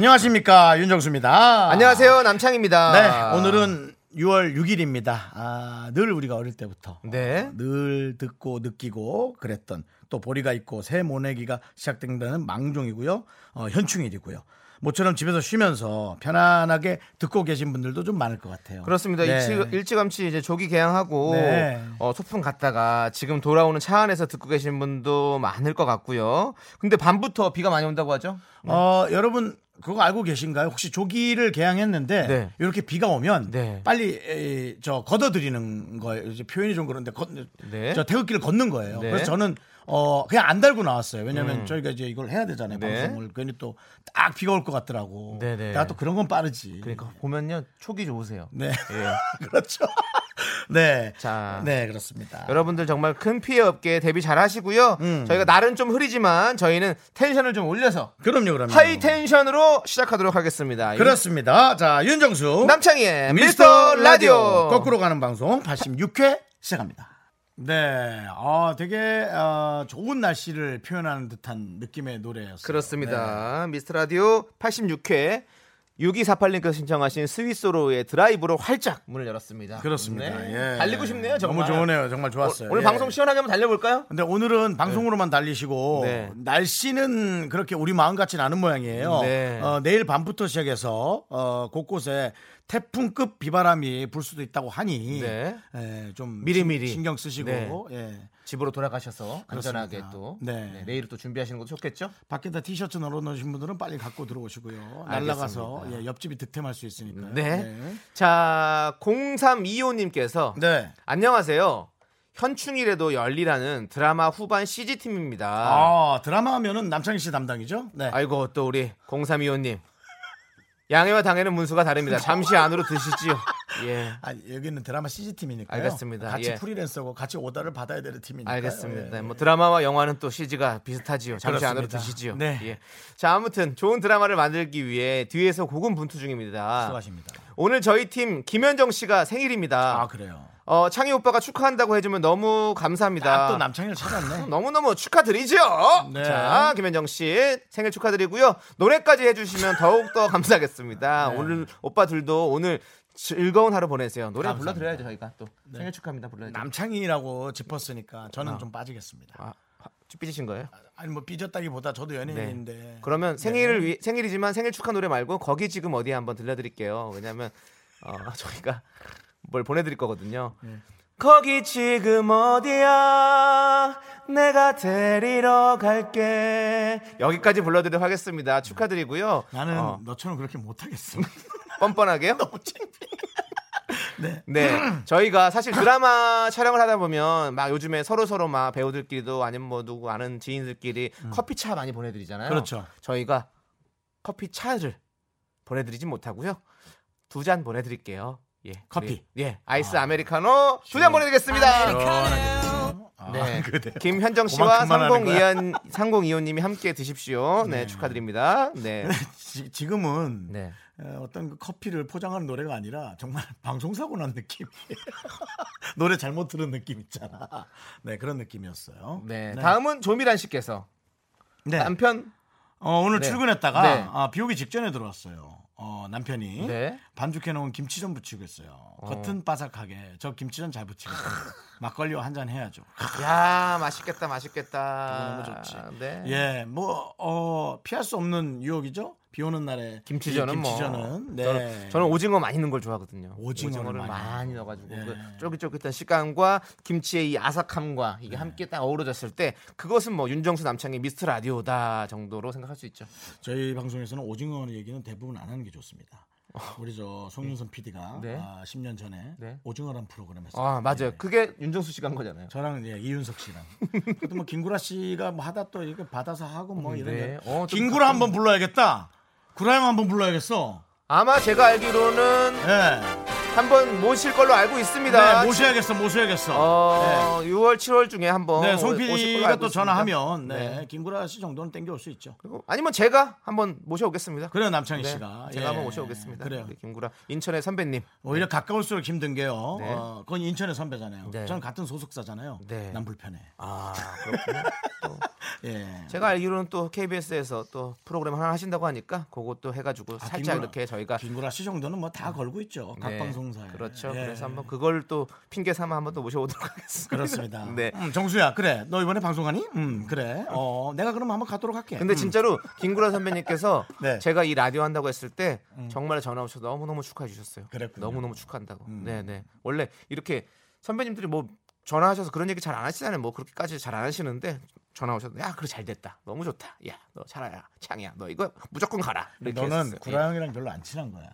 안녕하십니까 윤정수입니다. 안녕하세요 남창입니다. 네, 오늘은 6월 6일입니다. 아, 늘 우리가 어릴 때부터 네. 늘 듣고 느끼고 그랬던 또 보리가 있고 새 모내기가 시작된다는 망종이고요. 어, 현충일이고요. 모처럼 집에서 쉬면서 편안하게 듣고 계신 분들도 좀 많을 것 같아요. 그렇습니다. 네. 일찌, 일찌감치 이제 조기 개항하고 네. 어, 소풍 갔다가 지금 돌아오는 차 안에서 듣고 계신 분도 많을 것 같고요. 근데 밤부터 비가 많이 온다고 하죠? 어, 여러분 그거 알고 계신가요? 혹시 조기를 개항했는데 네. 이렇게 비가 오면 네. 빨리 에, 저 걷어들이는 거예요. 이제 표현이 좀 그런데 걷, 네. 저 태극기를 걷는 거예요. 네. 그래서 저는 어 그냥 안 달고 나왔어요. 왜냐하면 저희가 이제 이걸 해야 되잖아요. 네. 방송을 괜히 또 딱 비가 올 것 같더라고. 네, 네. 내가 또 그런 건 빠르지. 그러니까 보면요 촉이 좋으세요. 네, 예. 그렇죠. 네, 자. 네 그렇습니다. 여러분들 정말 큰 피해 없게 데뷔 잘 하시고요. 음. 저희가 날은 좀 흐리지만 저희는 tension을 좀 올려서 그럼요, 그럼요. high tension으로 시작하도록 하겠습니다. 그렇습니다. 자, 윤정수 남창희의 미스터 라디오. 거꾸로 가는 방송 86회 시작합니다. 네, 아, 되게 어, 좋은 날씨를 표현하는 듯한 느낌의 노래였어요. 네. 그렇습니다. 미스터 라디오 86회 6248님께서 신청하신 스위스로의 드라이브로 활짝 문을 열었습니다. 네, 그렇습니다. 네. 예. 달리고 싶네요, 정말. 너무 좋으네요. 정말 좋았어요. 오, 늘 예. 방송 시원하게 한번 달려볼까요? 근데 오늘은 방송으로만 달리시고 네. 날씨는 그렇게 우리 마음 같지는 않은 모양이에요. 네. 어, 내일 밤부터 시작해서 어, 곳곳에 태풍급 비바람이 불 수도 있다고 하니 네. 예, 좀 미리미리. 신- 신경 쓰시고 네. 예. 집으로 돌아가셔서 안전하게 그렇습니다. 또 네. 네, 내일 또 준비하시는 것도 좋겠죠? 밖에다 티셔츠 널어놓으신 분들은 빨리 갖고 들어오시고요. 날라가서 예, 옆집이 득템할 수 있으니까. 네. 자, 0325님께서 네. 안녕하세요. 현충일에도 열리라는 드라마 후반 CG팀입니다. 아, 드라마 하면은 남창희 씨 담당이죠? 네. 아이고 또 우리 0325님 양해와 당해는 문수가 다릅니다. 잠시 안으로 드시지요. 예. 아, 여기는 드라마 CG 팀이니까. 알겠습니다. 같이 예. 프리랜서고 같이 오더를 받아야 되는 팀이니까. 알겠습니다. 예. 뭐 드라마와 영화는 또 CG가 비슷하지요. 잠시 안으로 그렇습니다. 드시지요. 네. 예. 자 아무튼 좋은 드라마를 만들기 위해 뒤에서 고군분투 중입니다. 수고하십니다. 오늘 저희 팀 김현정 씨가 생일입니다. 아, 그래요. 어, 창희 오빠가 축하한다고 해주면 너무 감사합니다. 딱또 남창희를 찾았네. 너무너무 축하드리죠. 네. 자, 김현정 씨 생일 축하드리고요. 노래까지 해주시면 더욱더 감사하겠습니다. 네. 오늘 오빠 둘도 오늘 즐거운 하루 보내세요. 노래 감사합니다. 불러드려야죠 저희가 또 생일 축하합니다 불러야죠. 남창희라고 짚었으니까 저는 좀 빠지겠습니다. 아, 삐지신 거예요? 아니 뭐 삐졌다기보다 저도 연예인인데. 그러면 네. 생일을 위, 생일이지만 생일 축하 노래 말고 거기 지금 어디에 한번 들려드릴게요. 왜냐하면 어, 저희가 뭘 보내드릴 거거든요. 네. 거기 지금 어디야? 내가 데리러 갈게. 여기까지 불러드리도록 하겠습니다. 축하드리고요. 나는 어, 너처럼 그렇게 못하겠어. 뻔뻔하게요? 네. 저희가 사실 드라마 촬영을 하다 보면 막 요즘에 서로 서로 막 배우들끼리도 아니면 뭐 누구 아는 지인들끼리 커피차 많이 보내드리잖아요. 음. 그렇죠. 저희가 커피 차를 보내드리지 못하고요. 두 잔 보내드릴게요. 예. 커피. 우리, 예. 아이스 아. 메리카노 두 잔 보내드리겠습니다. 아, 네. 그래요. 김현정 씨와 그만 그만하는 거야. 3025, 3025 님이 함께 드십시오. 네, 축하드립니다. 네. 지, 지금은 네. 어, 어떤 그 커피를 포장하는 노래가 아니라 정말 방송사고 난 느낌이에요. 노래 잘못 들은 느낌 있잖아. 네, 그런 느낌이었어요. 네. 다음은 조미란 씨께서 네. 남편 어, 오늘 네. 출근했다가 네. 아, 비 오기 직전에 들어왔어요. 어, 남편이 네. 반죽해 놓은 김치전 부치고 있어요. 겉은 바삭하게 저 김치전 잘 부치거든요. 막걸리와 한 잔 해야죠. 야 맛있겠다 맛있겠다 너무 좋지. 네. 예, 뭐 어, 피할 수 없는 유혹이죠. 비 오는 날에 김치전은 이뭐 김치전은 네. 저는, 저는 오징어 많이 넣는 걸 좋아하거든요 오징어를 오징어를 많이 넣어가지고 예. 그 쫄깃쫄깃한 식감과 김치의 이 아삭함과 네. 이게 함께 딱 어우러졌을 때 그것은 뭐 윤정수 남창의 미스터 라디오다 정도로 생각할 수 있죠 저희 방송에서는 오징어 얘기는 대부분 안 하는 게 좋습니다. 우리 저 송윤선 PD가 네. 아, 10년 전에 네. 오징어란 프로그램 했어요. 아 맞아요 예. 그게 윤정수 씨가 한 거잖아요 저랑 예, 이윤석 씨랑. 그래도 뭐 김구라 씨가 뭐 하다 또 이거 받아서 하고 뭐 이런. 네. 거. 어, 좀 김구라 한번 불러야겠다. 구라 형 한번 불러야겠어. 아마 제가 알기로는 예. 한번 모실 걸로 알고 있습니다. 네, 모셔야겠어, 모셔야겠어. 어, 6월, 7월 중에 한번 네, 송 PD가 또. 전화하면 네, 네. 김구라 씨 정도는 땡겨올 수 있죠. 그리고 아니면 제가 한번 모셔오겠습니다. 그래요, 남창희 네, 씨가. 제가 예. 한번 모셔오겠습니다. 그래요. 김구라 인천의 선배님. 오히려 가까울수록 힘든 게요. 네. 어, 그건 인천의 선배잖아요. 네. 저는 같은 소속사잖아요. 네. 난 불편해. 아 그렇군요. 또 예. 제가 알기로는 또 KBS에서 또 프로그램 하나 하신다고 하니까 그것도 해가지고 아, 살짝 김구라- 이렇게 저희가 김구라 씨 정도는 뭐 다 걸고 있죠. 각 네, 방송 사에. 그렇죠. 예. 그래서 한번 그걸 또 핑계 삼아 한번 또 모셔보도록 하겠습니다. 그렇습니다. 네. 음, 정수야, 그래. 너 이번에 방송하니? 음, 그래. 어, 내가 그럼 한번 가도록 할게. 근데 음. 진짜로 김구라 선배님께서 네. 음. 제가 이 라디오 한다고 했을 때 정말 전화 오셔서 너무 너무 축하해 주셨어요. 그랬군요. 음. 너무 너무 축하한다고. 네, 네. 원래 이렇게 선배님들이 뭐 전화하셔서 그런 얘기 잘 안 하시잖아요. 뭐 그렇게까지 잘 안 하시는데 전화 오셔서 야, 그래 잘 됐다. 너무 좋다. 야, 너 잘하야. 창이야. 너 이거 무조건 가라. 너는. 구라 형이랑 별로 안 친한 거야.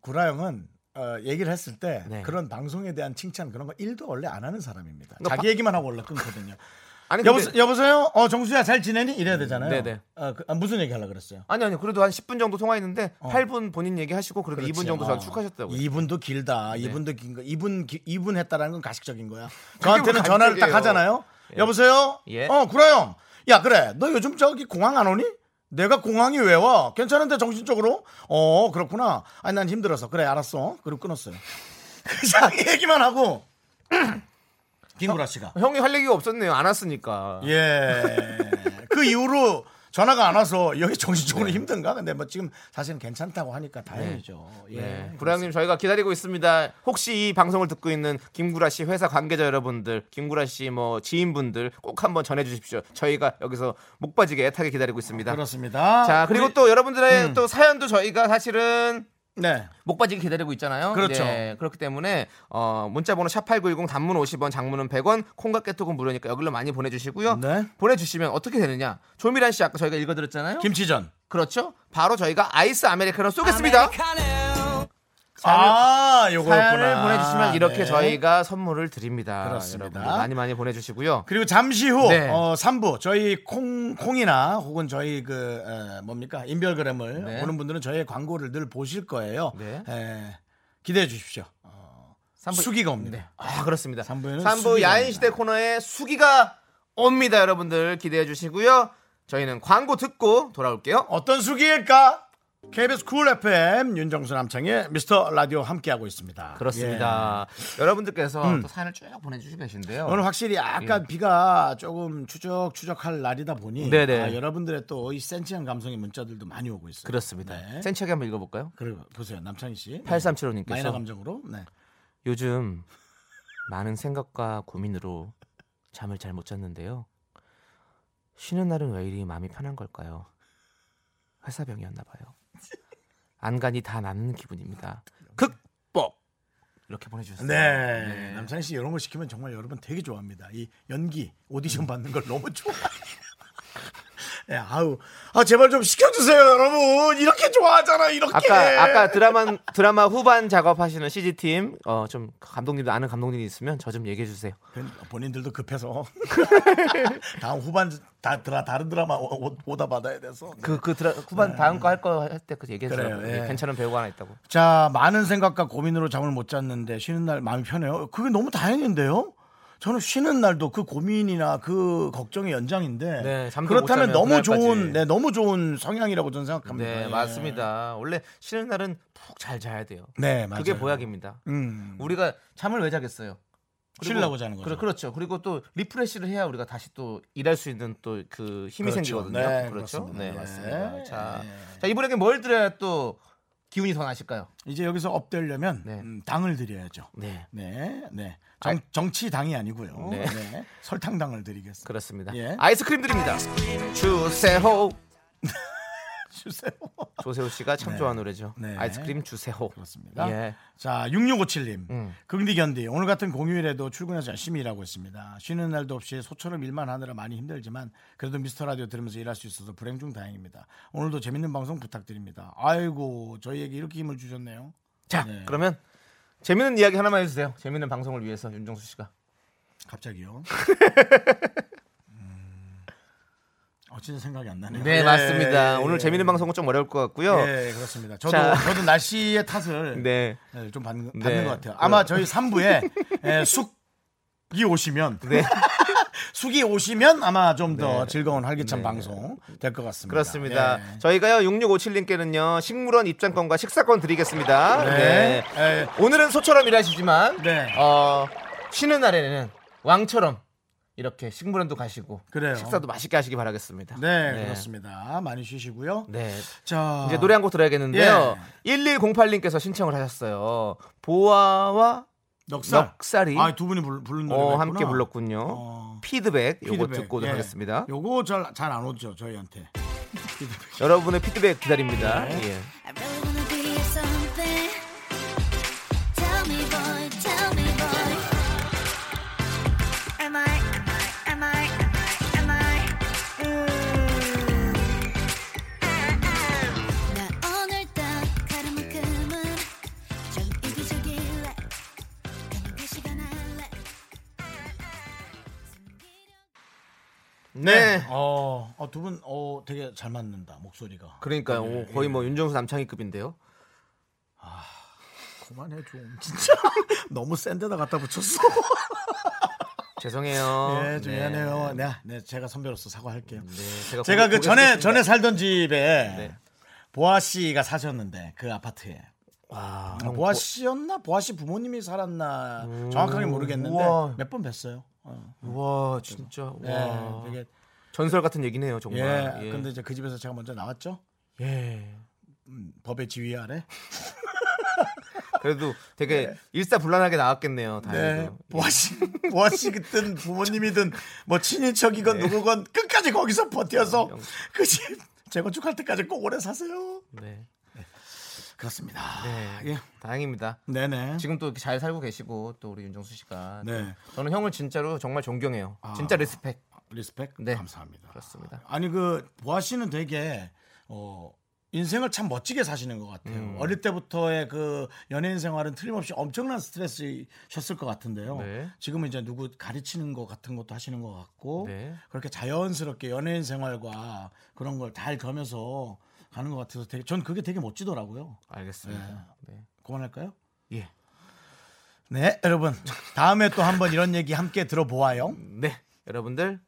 구라 형은 어, 얘기를 했을 때 네. 그런 방송에 대한 칭찬 그런 거 1도 원래 안 하는 사람입니다. 그러니까 자기 얘기만 하고 원래 끊거든요. 아니 여보, 근데- 여보세요? 어, 정수야 잘 지내니? 이래야 되잖아요. 네네. 어, 그, 아, 무슨 얘기 하려고 그랬어요? 아니 아니 그래도 한 10분 정도 통화했는데 8분 본인 얘기하시고 그래도 2분 정도 저를 축하하셨다고요. 2분도 길다. 네. 2분도 긴 거. 2분 기, 2분 했다라는 건 가식적인 거야. 저한테는 뭐 전화를 딱. 하잖아요. 예. 여보세요? 예. 어, 구라 형. 야, 그래. 너 요즘 저기 공항 안 오니? 내가 공항이 왜 와? 괜찮은데 정신적으로? 어, 그렇구나. 아니 난 힘들어서. 그래, 알았어. 그리고 끊었어요. 그 자기 얘기만 하고 김구라 씨가 형이 할 얘기가 없었네요. 안 왔으니까. 예. 그 이후로 전화가 안 와서 여기 정신적으로 네. 힘든가? 근데 뭐 지금 사실은 괜찮다고 하니까 다행이죠. 예. 네. 구라형님 저희가 기다리고 있습니다. 혹시 이 방송을 듣고 있는 김구라 씨 회사 관계자 여러분들, 김구라 씨 뭐 지인분들 꼭 한번 전해 주십시오. 저희가 여기서 목 빠지게 애타게 기다리고 있습니다. 그렇습니다. 자 그리고 우리- 또 여러분들의 음. 또 사연도 저희가 사실은 네. 목 빠지게 기다리고 있잖아요. 그렇죠. 네, 그렇기 때문에 어, 문자번호 샵 #8910 단문 50원, 장문은 100원, 콩과 깨톡은 무료니까 여기로 많이 보내주시고요. 네. 보내주시면 어떻게 되느냐? 조미란 씨 아까 저희가 읽어드렸잖아요. 김치전. 그렇죠. 바로 저희가 아이스 아메리카노 쏘겠습니다. 아, 요거였구나. 사연을 보내주시면 이렇게 네. 저희가 선물을 드립니다. 그렇습니다. 여러분들 많이 많이 보내주시고요. 그리고 잠시 후 네. 어, 3부 저희 콩 콩이나 혹은 저희 그 에, 뭡니까 인별그램을 네. 보는 분들은 저희의 광고를 늘 보실 거예요. 네. 에, 기대해 주십시오. 어, 삼부- 수기가 옵니다. 네. 아 그렇습니다. 삼부에는 3부 수기가 야인시대 코너에 수기가 옵니다. 여러분들 기대해 주시고요. 저희는 광고 듣고 돌아올게요. 어떤 수기일까? KBS 쿨 FM 윤정수 남창희의 미스터 라디오 함께하고 있습니다. 그렇습니다. 여러분들께서 음. 또 사연을 쭉 보내주시고 계신데요. 예. 오늘 확실히 약간 비가 조금 추적추적할 날이다 보니 예. 네네. 아, 여러분들의 또 이 센치한 감성의 문자들도 많이 오고 있어요. 그렇습니다. 네. 센치하게 한번 읽어볼까요? 그리고 보세요, 남창희 씨. 8375님께서 마이너 감정으로. 네. 요즘 많은 생각과 고민으로 잠을 잘 못 잤는데요. 쉬는 날은 왜 이리 마음이 편한 걸까요? 회사병이었나 봐요. 안간이 다 낫는 기분입니다. 극복 이렇게 보내주셨어요. 네. 남창희 씨 이런 거 시키면 정말 여러분 되게 좋아합니다. 이 연기 오디션 받는 걸 너무 좋아. 예, 아우, 아 제발 좀 시켜주세요, 여러분. 이렇게 좋아하잖아, 이렇게. 아까 아까 드라마 드라마 후반 작업하시는 CG 팀, 어 좀 감독님도 아는 감독님이 있으면 저 좀 얘기해 주세요. 그 본인들도 급해서 다음 후반 다 드라 다른 드라마 오, 오, 다 받아야 돼서. 그 그 드라 후반 다음 거 할 거 할 때 그 얘기해 주세요. 그래요, 예. 괜찮은 배우가 하나 있다고. 자, 많은 생각과 고민으로 잠을 못 잤는데 쉬는 날 마음이 편해요. 그게 너무 다행인데요. 저는 쉬는 날도 그 고민이나 그 걱정의 연장인데 네, 그렇다면 너무 그날까지. 좋은 네, 너무 좋은 성향이라고 저는 생각합니다. 네, 예. 맞습니다. 원래 쉬는 날은 푹 잘 자야 돼요. 네, 맞아요. 그게 보약입니다. 음. 우리가 잠을 왜 자겠어요? 쉬려고 자는 거죠. 그래, 그렇죠. 그리고 또 리프레시를 해야 우리가 다시 또 일할 수 있는 또 그 힘이 그렇죠. 생기거든요. 네, 그렇죠. 그렇습니다. 네, 예. 맞습니다. 자, 예. 자, 이분에게 뭘 드려야 또 기운이 더 나실까요? 이제 여기서 업되려면 네. 음, 당을 드려야죠. 네. 네, 네. 정, 정치 당이 아니고요. 네. 네. 설탕 당을 드리겠습니다. 그렇습니다. 예. 아이스크림 드립니다. 주세호. 주세요. 조세호 씨가 참 네. 좋아하는 노래죠. 네. 아이스크림 주세호. 그렇습니다. 예. 자, 6657님. 음. 긍디 견디. 오늘 같은 공휴일에도 출근해서 열심히 일하고 있습니다. 쉬는 날도 없이 소처럼 일만 하느라 많이 힘들지만 그래도 미스터 라디오 들으면서 일할 수 있어서 불행 중 다행입니다. 오늘도 재밌는 방송 부탁드립니다. 아이고, 저희에게 이렇게 힘을 주셨네요. 자, 네. 그러면 재밌는 이야기 하나만 해주세요. 재밌는 방송을 위해서 윤정수 씨가. 갑자기요. 음. 아, 어, 진짜 생각이 안 나네요. 네, 예, 맞습니다. 예, 오늘 예. 재밌는 방송은 좀 어려울 것 같고요. 예, 그렇습니다. 저도 자. 저도 날씨의 탓을 네. 예, 좀 받는, 네. 받는 것 같아요. 아마 저희 3부에 예, 숙이 오시면 네. 숙이 오시면 아마 좀더 네. 즐거운 활기찬 네. 방송 될 것 같습니다. 그렇습니다. 예. 저희가요 6657님께는요 식물원 입장권과 식사권 드리겠습니다. 네. 네. 예. 오늘은 소처럼 일하시지만 네. 어, 쉬는 날에는 왕처럼 이렇게 식물원도 가시고 그래요. 식사도 맛있게 하시기 바라겠습니다. 네, 그렇습니다. 많이 쉬시고요. 네. 자, 이제 노래 한 곡 들어야겠는데요. 예. 1108님께서 신청을 하셨어요. 보아와 넉살. 넉살이 아, 두 분이 부른 노래가 어. 함께 불렀군요. 어, 피드백 요거 피드백. 듣고 예. 하겠습니다. 요거 잘안 오죠, 저희한테. 여러분의 피드백 기다립니다. 네. 예. 네. 어, 어, 두 분, 어, 되게 잘 맞는다, 목소리가. 그러니까요. 예, 오, 거의 예. 뭐 윤정수 남창희급인데요. 그만해 좀 진짜 너무 센 데다 갖다 붙였어. 죄송해요. 예, 좀 네. 미안해요. 네, 네, 제가 선배로서 사과할게요. 네, 제가, 제가 그 전에 전에 살던 집에 네. 보아 씨가 사셨는데 그 아파트에 와, 어, 형, 보아 보- 씨였나 보아 씨 부모님이 살았나 오, 정확하게 모르겠는데. 몇 번 뵀어요. 어. 와, 진짜. 예, 와. 되게 전설 같은 얘기네요, 정말. 예, 예. 근데 이제 그 집에서 제가 먼저 나왔죠. 예. 음, 법의 지휘 아래. 그래도 되게 일사불란하게 나왔겠네요. 네, 다행히도. 보아 씨, 보아 씨든 부모님이든 뭐 친인척이건 누구건 끝까지 거기서 버텨서 영- 그집 재건축할 때까지 꼭 오래 사세요. 네. 그렇습니다. 네. 예. 다행입니다. 네네. 지금 또 잘 살고 계시고 또 우리 윤정수 씨가 네. 저는 형을 진짜로 정말 존경해요. 아. 진짜 respect. respect. 네. 감사합니다. 그렇습니다. 아니 그 보아 씨는 되게 어 인생을 참 멋지게 사시는 것 같아요. 음. 어릴 때부터의 그 연예인 생활은 틀림없이 엄청난 스트레스셨을 것 같은데요. 네. 지금은 이제 누구 가르치는 것 같은 것도 하시는 것 같고 네. 그렇게 자연스럽게 연예인 생활과 그런 걸 잘 겸해서 가는 것 같아서 되게 전 그게 되게 멋지더라고요. 알겠습니다. 네. 그만할까요? 예. 네, 여러분 다음에 또 한번 이런 얘기 함께 들어보아요. 네. 여러분들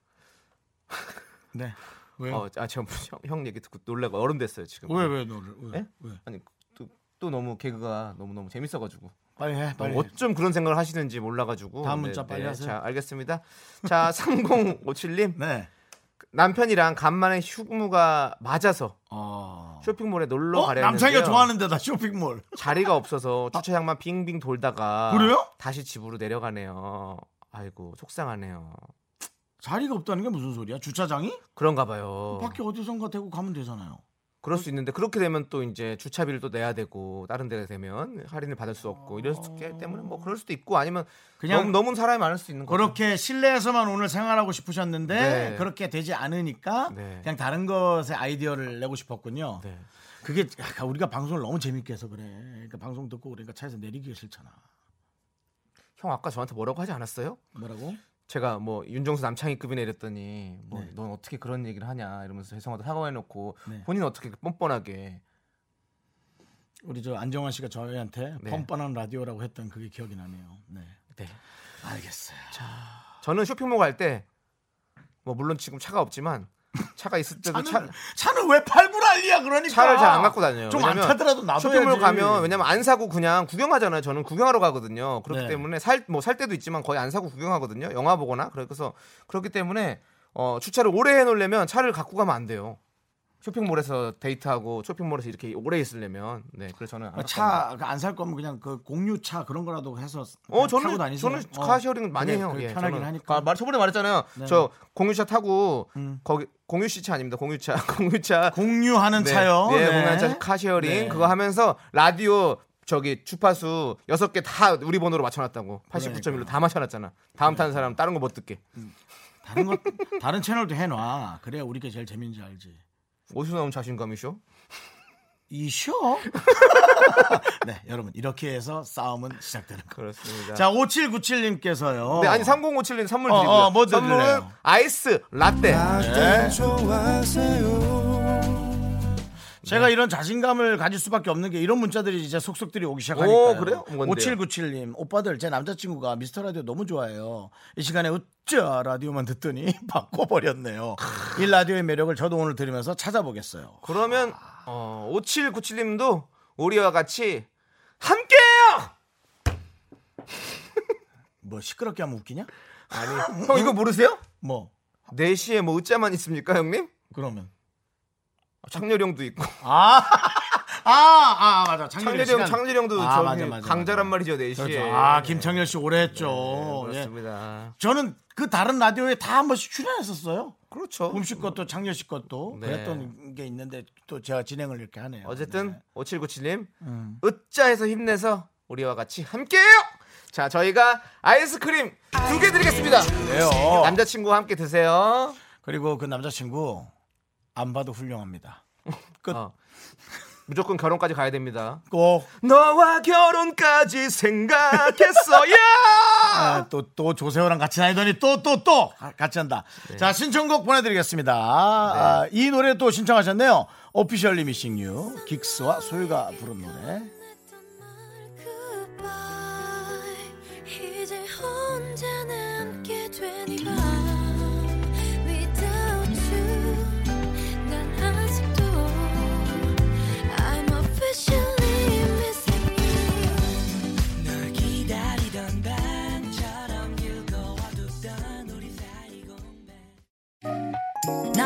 네. 왜요? 어, 아, 저 형, 형 얘기 듣고 놀라고 얼음 됐어요, 지금. 왜왜 너를 왜? 예? 왜? 아니, 또, 또 너무 개그가 너무너무 재밌어 가지고. 빨리 해, 빨리. 해. 어쩜 그런 생각을 하시는지 몰라 가지고. 다음 문자 빨리 하세요. 자, 알겠습니다. 자, 3057님. 네. 남편이랑 간만에 휴무가 맞아서 어. 쇼핑몰에 놀러 어? 가려 남창이가 했는데요. 좋아하는 데다 쇼핑몰. 자리가 없어서 주차장만 빙빙 돌다가 그래요? 다시 집으로 내려가네요. 아이고 속상하네요. 자리가 없다는 게 무슨 소리야? 주차장이? 그런가 봐요. 밖에 어디선가 대고 가면 되잖아요. 그럴 수 있는데 그렇게 되면 또 이제 주차비를 또 내야 되고 다른 데가 되면 할인을 받을 수 없고 수 있기 때문에 뭐 그럴 수도 있고 아니면 그냥 너무 너무 사람이 많을 수 있는 거죠. 그렇게 실내에서만 오늘 생활하고 싶으셨는데 네. 그렇게 되지 않으니까 네. 그냥 다른 것에 아이디어를 내고 싶었군요. 네. 그게 약간 우리가 방송을 너무 재밌게 해서 그래. 그러니까 방송 듣고 그러니까 차에서 내리기가 싫잖아. 형 아까 저한테 뭐라고 하지 않았어요? 뭐라고? 제가 뭐 윤정수 남창희급이네 이랬더니 뭐 네. 넌 어떻게 그런 얘기를 하냐 이러면서 죄송하다 사과해놓고 네. 본인 은 어떻게 뻔뻔하게 우리 저 안정환 씨가 저희한테 네. 뻔뻔한 라디오라고 했던 그게 기억이 나네요. 네. 네. 알겠어요. 저는 쇼핑몰 갈 때 뭐 물론 지금 차가 없지만 차가 있을 때도 차는, 차, 차는 왜 팔고 난리야 그러니까 차를 잘 안 갖고 다녀요. 좀 안 타더라도 놔둬야지. 쇼핑몰 가면 왜냐면 안 사고 그냥 구경하잖아요. 저는 구경하러 가거든요. 그렇기 네. 때문에 살 뭐 살 때도 있지만 거의 안 사고 구경하거든요. 영화 보거나 그래서 그렇기 때문에 어, 주차를 오래 해놓으려면 차를 갖고 가면 안 돼요. 쇼핑몰에서 데이트하고 쇼핑몰에서 이렇게 오래 있으려면 네 그래서 저는 안 갖고 갑니다. 차 안 살 거면 그냥 그 공유차 그런 거라도 해서 어 타고 저는 다니세요. 저는 어. car sharing 많이 그래, 해요. 예, 편하긴 저는. 하니까. 아, 말 저번에 말했잖아요. 네. 저 공유차 타고 음. 거기 공유시차 아닙니다. 공유차 공유차 공유하는 네, 차요. 네, 네. 공유차 car sharing 네. 그거 하면서 라디오 저기 주파수 여섯 개다 우리 번호로 맞춰놨다고 89.1로 다 맞춰놨잖아. 다음 타는 사람 다른 거 못 듣게. 다른 거 다른 채널도 해놔. 그래야 우리가 제일 재밌는지 알지. 어디서 나온 자신감이셔? 이셔? 네, 여러분 이렇게 해서 싸움은 시작되는 거. 그렇습니다. 자, 5797님께서요. 네, 아니 3007님 선물 어, 드리고요. 어, 뭐 선물은 드릴래요? 아이스 라떼. 네. 제가 이런 자신감을 가질 수밖에 없는 게 이런 문자들이 이제 속속들이 오기 시작하니까. 오, 그래요? 뭔데요? 5797님, 오빠들 제 남자친구가 미스터 라디오 너무 좋아해요. 이 시간에 어쩌 라디오만 듣더니 바꿔버렸네요. 이 라디오의 매력을 저도 오늘 들으면서 찾아보겠어요. 그러면 어, 5797님도 우리와 같이 함께해요. 뭐 시끄럽게 하면 웃기냐? 아니, 형 이거 모르세요? 뭐 4시에 뭐 으짜만 있습니까, 형님? 그러면 창렬형도 있고. 아, 아, 아 맞아. 창렬이 창렬형. 창렬형도 아, 맞아, 맞아, 강자란 맞아. 말이죠, 4시에. 그렇죠. 아 김창렬 씨 오래 했죠. 네, 예. 그렇습니다. 저는 그 다른 라디오에 다 한 번씩 출연했었어요. 그렇죠. 봄씨 것도 창렬 씨 것도 네. 그랬던 게 있는데 또 제가 진행을 이렇게 하네요. 어쨌든 네. 5797님 음. 으짜해서 힘내서 우리와 같이 함께해요. 자, 저희가 아이스크림 두 개 드리겠습니다. 그래요. 남자친구와 함께 드세요. 그리고 그 남자친구 안 봐도 훌륭합니다. 끝. 어. 무조건 결혼까지 가야 됩니다. 꼭 너와 결혼까지 생각했어요. 아, 또, 또 조세호랑 같이 다니더니 또, 또, 또 같이 한다. 네. 자, 신청곡 보내드리겠습니다. 아, 이 노래 또 신청하셨네요. 오피셜리 미싱 유, 긱스와 소유가 부른 노래.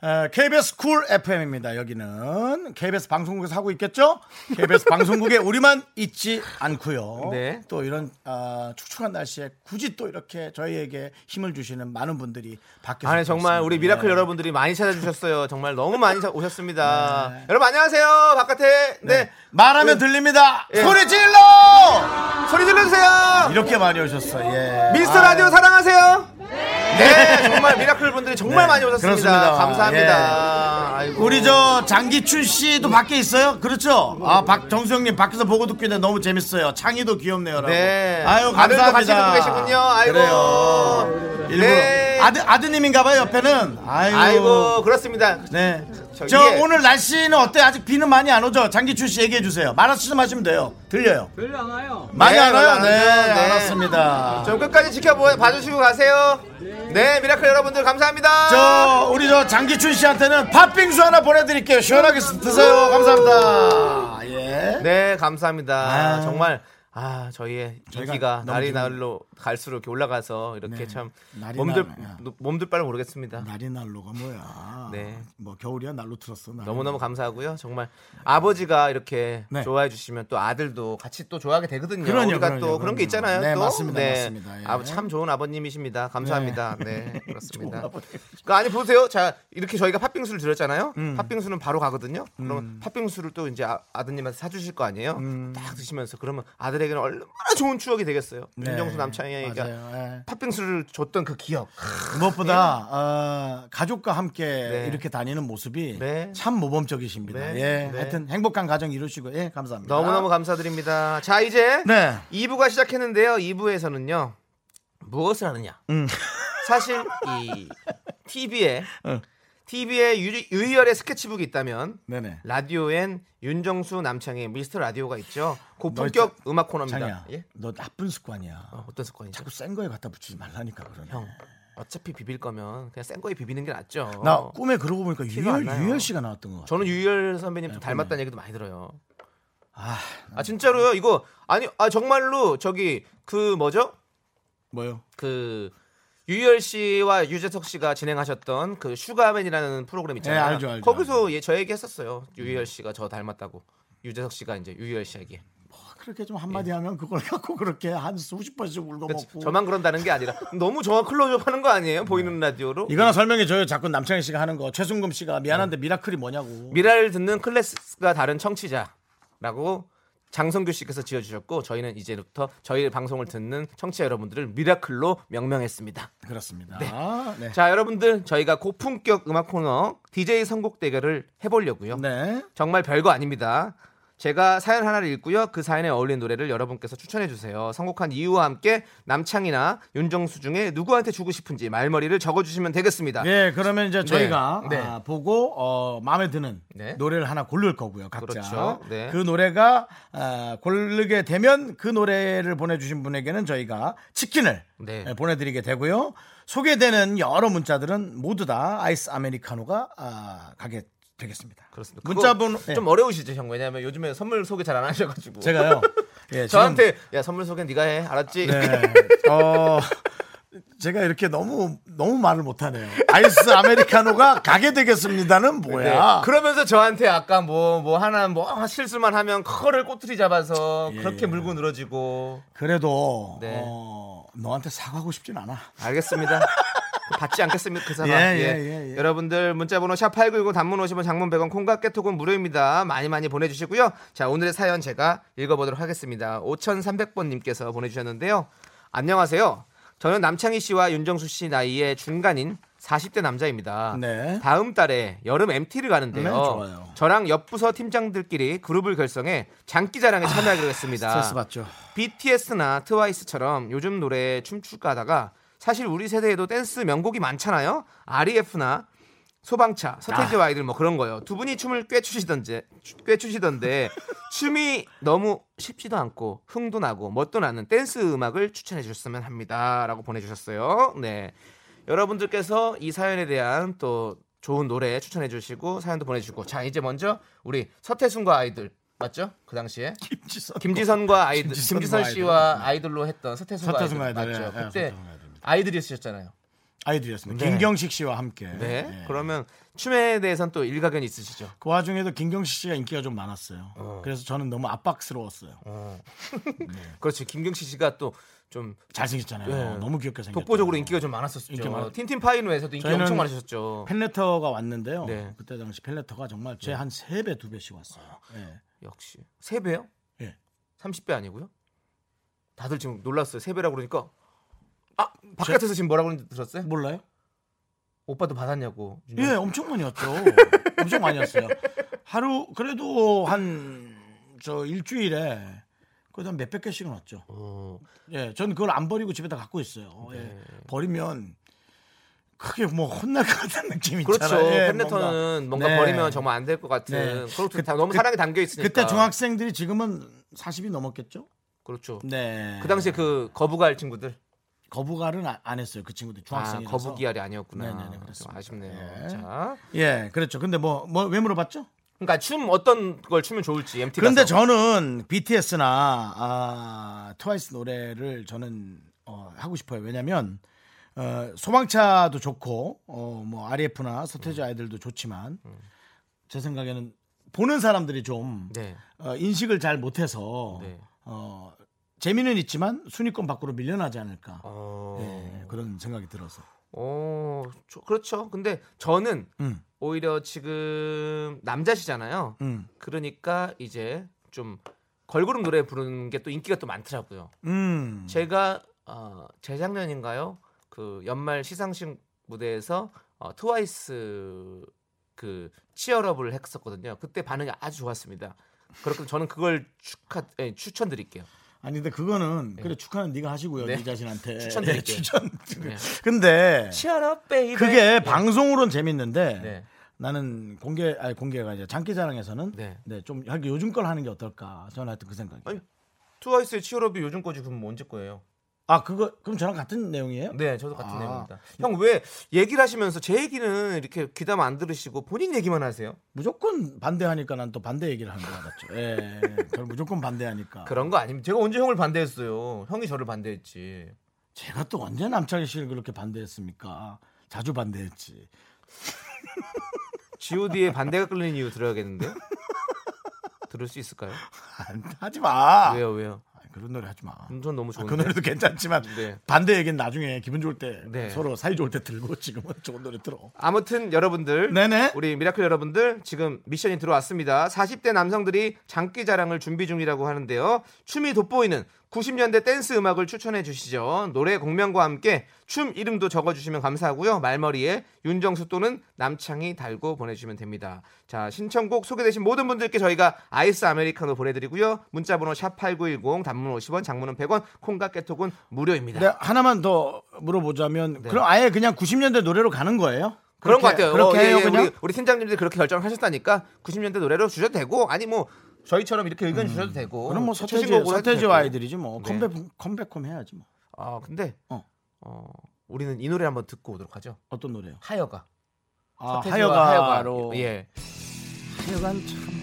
어, KBS 쿨 FM입니다. 여기는 KBS 방송국에서 하고 있겠죠? KBS 방송국에 우리만 있지 않고요. 네. 또 이런 어, 축축한 날씨에 굳이 또 이렇게 저희에게 힘을 주시는 많은 분들이 밖에서 아니 정말 있습니다. 우리 미라클 네. 여러분들이 많이 찾아주셨어요. 정말 너무 많이 자- 오셨습니다. 여러분 안녕하세요. 바깥에 네, 말하면 들립니다. 예. 소리 질러! 소리 질러주세요. 이렇게 많이 오셨어. 예. 미스터 아, 라디오 사랑하세요. 네, 정말 미라클 분들이 정말 네, 많이 오셨습니다. 그렇습니다. 감사합니다. 아이고. 우리 저 장기춘 씨도 밖에 있어요? 그렇죠? 아, 박정수형님 밖에서 보고 듣기는 너무 재밌어요. 창희도 귀엽네요. 라고. 네. 아유, 감사합니다. 같이 듣고 계시군요. 아이고. 그래요. 일부러. 네. 아드, 아드님인가봐요, 옆에는. 아이고. 아이고 그렇습니다. 네. 저 저 오늘 날씨는 어때요? 아직 비는 많이 안 오죠? 장기춘 씨 얘기해 주세요. 말씀하시면 돼요. 들려요? 별로 안 와요. 많이 네, 안 와요? 네, 안 와요. 네. 알았습니다. 좀 끝까지 지켜봐 주시고 가세요. 네, 미라클 여러분들 감사합니다. 저 우리 저 장기춘 씨한테는 팥빙수 하나 보내드릴게요. 시원하게 드세요. 감사합니다. 예. 네, 감사합니다. 아. 정말 아 저희의 인기가 너무 날이 좀- 날로 갈수록 이렇게 올라가서 이렇게 네. 참 몸 둘 날- 야. 몸 둘 바를 모르겠습니다. 날이 날로가 뭐야? 네. 뭐 겨울이야 날로 틀었어. 날이. 너무 너무 감사하고요. 정말 아버지가 이렇게 네. 좋아해 주시면 또 아들도 같이 또 좋아하게 되거든요. 그럼요, 우리가 그럼요, 또 그런 게 그럼요. 있잖아요. 네, 또. 맞습니다, 맞습니다. 예. 아, 참 좋은 아버님이십니다. 감사합니다. 네, 그렇습니다. 좋은 아버님. 그 아니 보세요. 자 이렇게 저희가 팥빙수를 드렸잖아요. 음. 팥빙수는 바로 가거든요. 그럼 팥빙수를 또 이제 아, 아드님한테 사주실 거 아니에요. 음. 딱 드시면서 그러면 아들에게 는 얼마나 좋은 추억이 되겠어요. 네. 윤정수 남창희가 맞아요. 예. 팥빙수를 줬던 그 기억. 무엇보다 어, 가족과 함께 네. 이렇게 다니는 모습이 네. 참 모범적이십니다. 네. 예, 네. 하여튼 행복한 가정 이루시고 예, 감사합니다. 너무너무 감사드립니다. 자 이제 네. 2부가 시작했는데요. 2부에서는요. 무엇을 하느냐? 음. 사실 이 TV에 어. TV에 유희열의 스케치북이 있다면 네네. 라디오엔 윤정수 남창의 미스터 라디오가 있죠. 고품격 음악 코너입니다. 장이야, 예? 너 나쁜 습관이야. 어, 어떤 습관이죠? 자꾸 센 거에 갖다 붙이지 말라니까 그러네. 형 어차피 비빌 거면 그냥 센 거에 비비는 게 낫죠. 나 꿈에 그러고 보니까 유열. 유열 씨가 나왔던 것 같아. 저는 유희열 선배님 좀 네, 닮았다는 얘기도 많이 들어요. 아, 아 진짜로요? 이거 아니 아 정말로 저기 그 뭐죠? 뭐요? 그 유희열 씨와 유재석 씨가 진행하셨던 그 슈가맨이라는 프로그램 있잖아요. 네, 알죠, 알죠, 거기서 예, 저 얘기했었어요. 유희열 씨가 저 닮았다고. 유재석 씨가 이제 유희열 씨에게 그렇게 좀 한마디 하면 그걸 갖고 그렇게 한 수십 번씩 우려 그렇지. 먹고. 저만 그런다는 게 아니라 너무 저와 클로즈업 하는 거 아니에요? 보이는 라디오로 이거나 설명해 줘요. 자꾸 남창희 씨가 하는 거. 최순금 씨가 미안한데 네. 미라클이 뭐냐고. 미라를 듣는 클래스가 다른 청취자라고 장성규 씨께서 지어주셨고 저희는 이제부터 저희 방송을 듣는 청취자 여러분들을 미라클로 명명했습니다. 그렇습니다. 네. 자 여러분들 저희가 고품격 음악 코너 DJ 선곡 대결을 해보려고요. 네. 정말 별거 아닙니다. 제가 사연 하나를 읽고요. 그 사연에 어울리는 노래를 여러분께서 추천해 주세요. 선곡한 이유와 함께 남창이나 윤정수 중에 누구한테 주고 싶은지 말머리를 적어 주시면 되겠습니다. 예, 그러면 이제 저희가 네. 아, 보고 어, 마음에 드는 네. 노래를 하나 고를 거고요, 각자. 그렇죠. 네. 그 노래가 아, 고르게 되면 그 노래를 보내 주신 분에게는 저희가 치킨을 네. 예, 보내 드리게 되고요. 소개되는 여러 문자들은 모두 다 아이스 아메리카노가 아, 가게 되겠습니다. 그렇습니다. 문자 그거 번호 예. 좀 어려우시죠, 형? 왜냐하면 요즘에 선물 소개 잘 안 하셔가지고. 제가요. 예, 지금- 저한테 야 선물 소개 네가 해, 알았지? 네. 어, 제가 이렇게 너무 너무 말을 못하네요. 아이스 아메리카노가 가게 되겠습니다는 네. 뭐야? 그러면서 저한테 아까 뭐뭐 하나 뭐 실수만 하면 커를 꼬투리 잡아서 예. 그렇게 물고 늘어지고 그래도 네. 어, 너한테 사과하고 싶진 않아. 알겠습니다. 받지 않겠습니까 그 사과? 예, 예, 예, 예. 여러분들 문자번호 샵 #8910 단문 50원, 장문 100원, 콩과 깨톡은 무료입니다. 많이 많이 보내주시고요. 자 오늘의 사연 제가 읽어보도록 하겠습니다. 5,300번님께서 보내주셨는데요. 안녕하세요. 저는 남창희 씨와 윤정수 씨 나이의 중간인 40대 남자입니다. 네. 다음 달에 여름 MT를 가는데요. 네, 좋아요. 저랑 옆 부서 팀장들끼리 그룹을 결성해 장기자랑에 참여하기로 했습니다. 스트레스 받죠. BTS나 트와이스처럼 요즘 노래에 춤출까 하다가 사실 우리 세대에도 댄스 명곡이 많잖아요. REF나 소방차, 서태지와 아이들 뭐 그런 거요. 두 분이 춤을 꽤 추시던데 꽤 추시던데 춤이 너무 쉽지도 않고 흥도 나고 멋도 나는 댄스 음악을 추천해 주셨으면 합니다라고 보내 주셨어요. 네. 여러분들께서 이 사연에 대한 또 좋은 노래 추천해 주시고 사연도 보내 주시고 자, 이제 먼저 우리 서태순과 아이들 맞죠? 그 당시에 김지선. 김지선과 아이들, 김지선 아이들. 씨와 아이들로 했던 서태순과 서태순과 아이들 아이들. 맞죠? 예, 그때 서 아이들이 쓰셨잖아요. 아이들이었습니다. 네. 김경식 씨와 함께. 네. 예. 그러면 춤에 대해서는 또 일가견이 있으시죠? 그 와중에도 김경식 씨가 인기가 좀 많았어요. 그래서 저는 너무 압박스러웠어요. 그렇지. 김경식 씨가 또 좀 잘생겼잖아요. 예. 너무 귀엽게 생겼죠. 독보적으로 인기가 좀 많았었죠. 인기 많았- 틴틴 파이노에서도 인기 엄청 많으셨죠. 팬레터가 왔는데요. 네. 그때 당시 팬레터가 정말 제 한 세 배 두 배씩 왔어요. 예. 역시 세 배요? 예. 30배 아니고요? 다들 지금 놀랐어요. 세 배라고 그러니까 아 바깥에서 지금 뭐라고 그러는지 들었어요? 몰라요? 오빠도 받았냐고. 예, 엄청 많이 왔죠. 엄청 많이 왔어요. 하루 그래도 한 저 일주일에 그래도 한 몇백 개씩은 왔죠. 어, 예, 전 그걸 안 버리고 집에다 갖고 있어요. 예. 네. 버리면 크게 뭐 혼날 것 같은 느낌 그렇죠. 있잖아요. 예, 팬레터는 뭔가, 네. 버리면 정말 안 될 것 같은. 네. 그렇죠. 다 너무 사랑이 담겨 있으니까. 그때 중학생들이 지금은 40이 넘었겠죠? 그렇죠. 네. 그 당시에 그 거부갈 친구들. 아- 안 했어요. 그 친구들 아, 중학생이라서. 거부기알이 아니었구나. 네네네, 좀 그렇습니다. 아쉽네요. 예. 자, 예, 그렇죠. 근데 뭐 뭐 왜 물어봤죠? 그러니까 춤 어떤 걸 추면 좋을지 MT 그런데. 저는 BTS나 아, 트와이스 노래를 저는 어, 하고 싶어요. 왜냐하면 어, 소방차도 좋고 어, 뭐 RF나 서태지 아이들도 좋지만 제 생각에는 보는 사람들이 좀 네. 어, 인식을 잘 못해서 네. 어, 재미는 있지만 순위권 밖으로 밀려나지 않을까 어. 예, 그런 생각이 들어서. 어, 저- 그렇죠. 근데 저는 음, 오히려 지금 남자시잖아요. 음, 그러니까 이제 좀 걸그룹 노래 부르는 게 또 인기가 또 많더라고요. 음. 제가 어, 재작년인가요? 그 연말 시상식 무대에서 어, 트와이스 그 Cheer Up을 했었거든요. 그때 반응이 아주 좋았습니다. 그렇게 저는 그걸 축하 예, 추천드릴게요. 아니 근데 그거는 그래 축하는 네가 하시고요 네. 네 자신한테 추천드릴게요. 예, 추천 네. 근데 Cheer up baby. 그게 방송으로는 재밌는데 네. 나는 공개 아니 공개가 이제 장기자랑에서는 네. 네. 좀 하기 요즘 걸 하는 게 어떨까 저는 하여튼 그 생각이 아니, 트와이스의 Cheer Up이 요즘 거지 그럼 뭐 언제 거예요? 아 그거 그럼 저랑 같은 내용이에요? 네, 저도 같은 아. 내용입니다. 형 왜 얘기를 하시면서 제 얘기는 이렇게 귀담아 안 들으시고 본인 얘기만 하세요? 무조건 반대하니까 난 또 반대 얘기를 하는 것 같죠. 예, 저를 무조건 반대하니까. 그런 거 아닙니다. 제가 언제 형을 반대했어요? 형이 저를 반대했지. 제가 또 언제 남창희 씨를 그렇게 반대했습니까? 자주 반대했지. G.O.D의 반대가 끌리는 이유 들어야겠는데요? 들을 수 있을까요? 하지 마. 왜요, 왜요? 아, 그런 노래 하지 마. 전 너무 아, 좋은데. 그 노래도 괜찮지만 네. 반대 얘기는 나중에 기분 좋을 때 네. 서로 사이 좋을 때 들고 지금은 좋은 노래 들어. 아무튼 여러분들 네네. 우리 미라클 여러분들 지금 미션이 들어왔습니다. 40대 남성들이 장기 자랑을 준비 중이라고 하는데요. 춤이 돋보이는 90년대 댄스 음악을 추천해 주시죠. 노래 곡명과 함께 춤 이름도 적어주시면 감사하고요. 말머리에 윤정수 또는 남창희 달고 보내주시면 됩니다. 자 신청곡 소개되신 모든 분들께 저희가 아이스 아메리카노 보내드리고요. 문자번호 샵 #8910 단문 50원, 장문은 100원, 콩과 깨톡은 무료입니다. 네, 하나만 더 물어보자면 그럼 아예 그냥 90년대 노래로 가는 거예요? 그런 것 그렇게- 같아요. 그렇게 어, 예, 해요 예, 그냥. 우리, 우리 팀장님들이 그렇게 결정하셨다니까 90년대 노래로 주셔도 되고 아니 뭐 저희처럼 이렇게 의견 주셔도 되고 음. 그럼 뭐 서태지 서태지. 아이들이지 뭐 네. 컴백 컴백홈 해야지 뭐. 아 근데 어. 어. 우리는 이 노래 한번 듣고 오도록 하죠. 어떤 노래요? 하여가. 아, 서태지와 하여가로. 예. 하여간 참.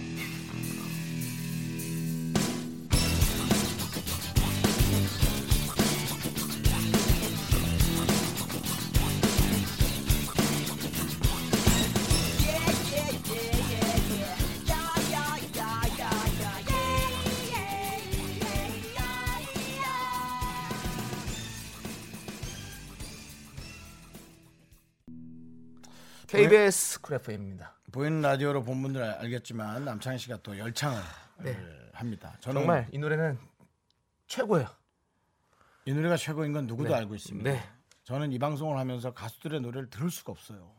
KBS 쿨 FM입니다. 보이는 라디오로 본 분들 은 알겠지만 남창희 씨가 또 열창을 네. 을 합니다. 저는 정말 이 노래는 최고예요. 이 노래가 최고인 건 누구도 네. 알고 있습니다. 네. 저는 이 방송을 하면서 가수들의 노래를 들을 수가 없어요.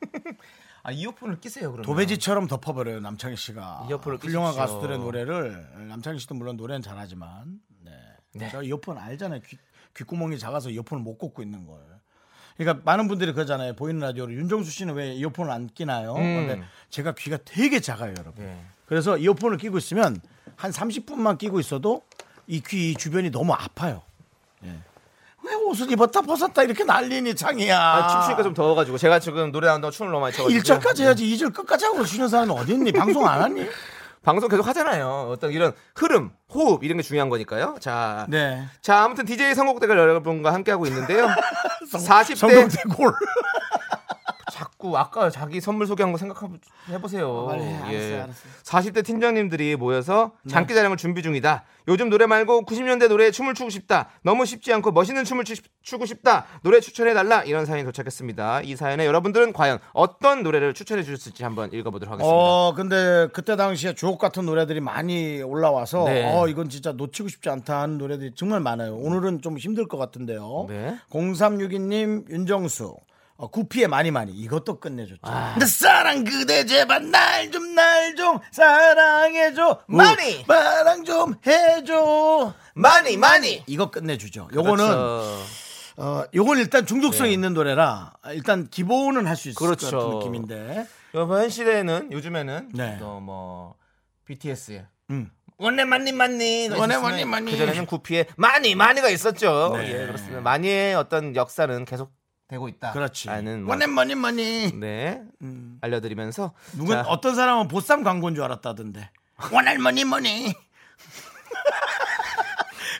아 이어폰을 끼세요 그러면. 도배지처럼 덮어버려요 남창희 씨가. 이어폰을 훌륭한 끼십시오. 가수들의 노래를 남창희 씨도 물론 노래는 잘하지만 네. 네. 저 이어폰 알잖아요. 귀, 귓구멍이 작아서 이어폰을 못 꽂고 있는 걸. 그러니까 많은 분들이 그러잖아요. 보이는 라디오로 윤정수 씨는 왜 이어폰을 안 끼나요? 근데 제가 귀가 되게 작아요, 여러분. 네. 그래서 이어폰을 끼고 있으면 한 30분만 끼고 있어도 이 귀 주변이 너무 아파요. 예. 왜 옷을 입었다 벗었다 이렇게 난리니 창이야. 아, 춤추니까 좀 더워가지고 제가 지금 노래 나온다고 춤을 너무 많이 춰가지고 1절까지 해야지 2절 끝까지 하고 쉬는 사람이 어디 있니? 방송 안 하니? 방송 계속 하잖아요. 어떤 이런 흐름, 호흡 이런 게 중요한 거니까요. 자, 네. 자 아무튼 DJ 선곡대가 여러분과 함께 하고 있는데요. 40대 성동대골. 자꾸 아까 자기 선물 소개한 거 생각해 보세요. 해. 알았어요, 알았어요. 40대 팀장님들이 모여서 장기 자랑을 준비 중이다. 요즘 노래 말고 90년대 노래에 춤을 추고 싶다. 너무 쉽지 않고 멋있는 춤을 추, 추고 싶다. 노래 추천해 달라. 이런 사연이 도착했습니다. 이 사연에 여러분들은 과연 어떤 노래를 추천해 주셨을지 한번 읽어보도록 하겠습니다. 어, 근데 그때 당시에 주옥 같은 노래들이 많이 올라와서 네. 어, 이건 진짜 놓치고 싶지 않다 하는 노래들이 정말 많아요. 오늘은 좀 힘들 것 같은데요. 네. 0362님 윤정수 어, 구피의 많이 많이 이것도 끝내줬죠. 아. 내 사랑 그대 제발 날 좀 날 좀 사랑해줘 많이! 사랑 좀 해줘 많이 많이. 이거 끝내주죠. 요거는 그렇죠. 어 요건 일단 중독성이 있는 노래라 일단 기본은 할 수 있을 그렇죠. 것 같은 느낌인데 이번 시대에는 요즘에는 네. 또뭐 BTS의 음. 원래 많니 많니 원래 많니, 많니. 그전에는 구피의 많이 많이가 있었죠. 네. 예 그렇습니다. 많이의 어떤 역사는 계속 되고 있다. 그렇지. 라는 뭐, money money money. 네 알려드리면서 누군 자, 어떤 사람은 보쌈 광고인 줄 알았다던데. 원할머니 money.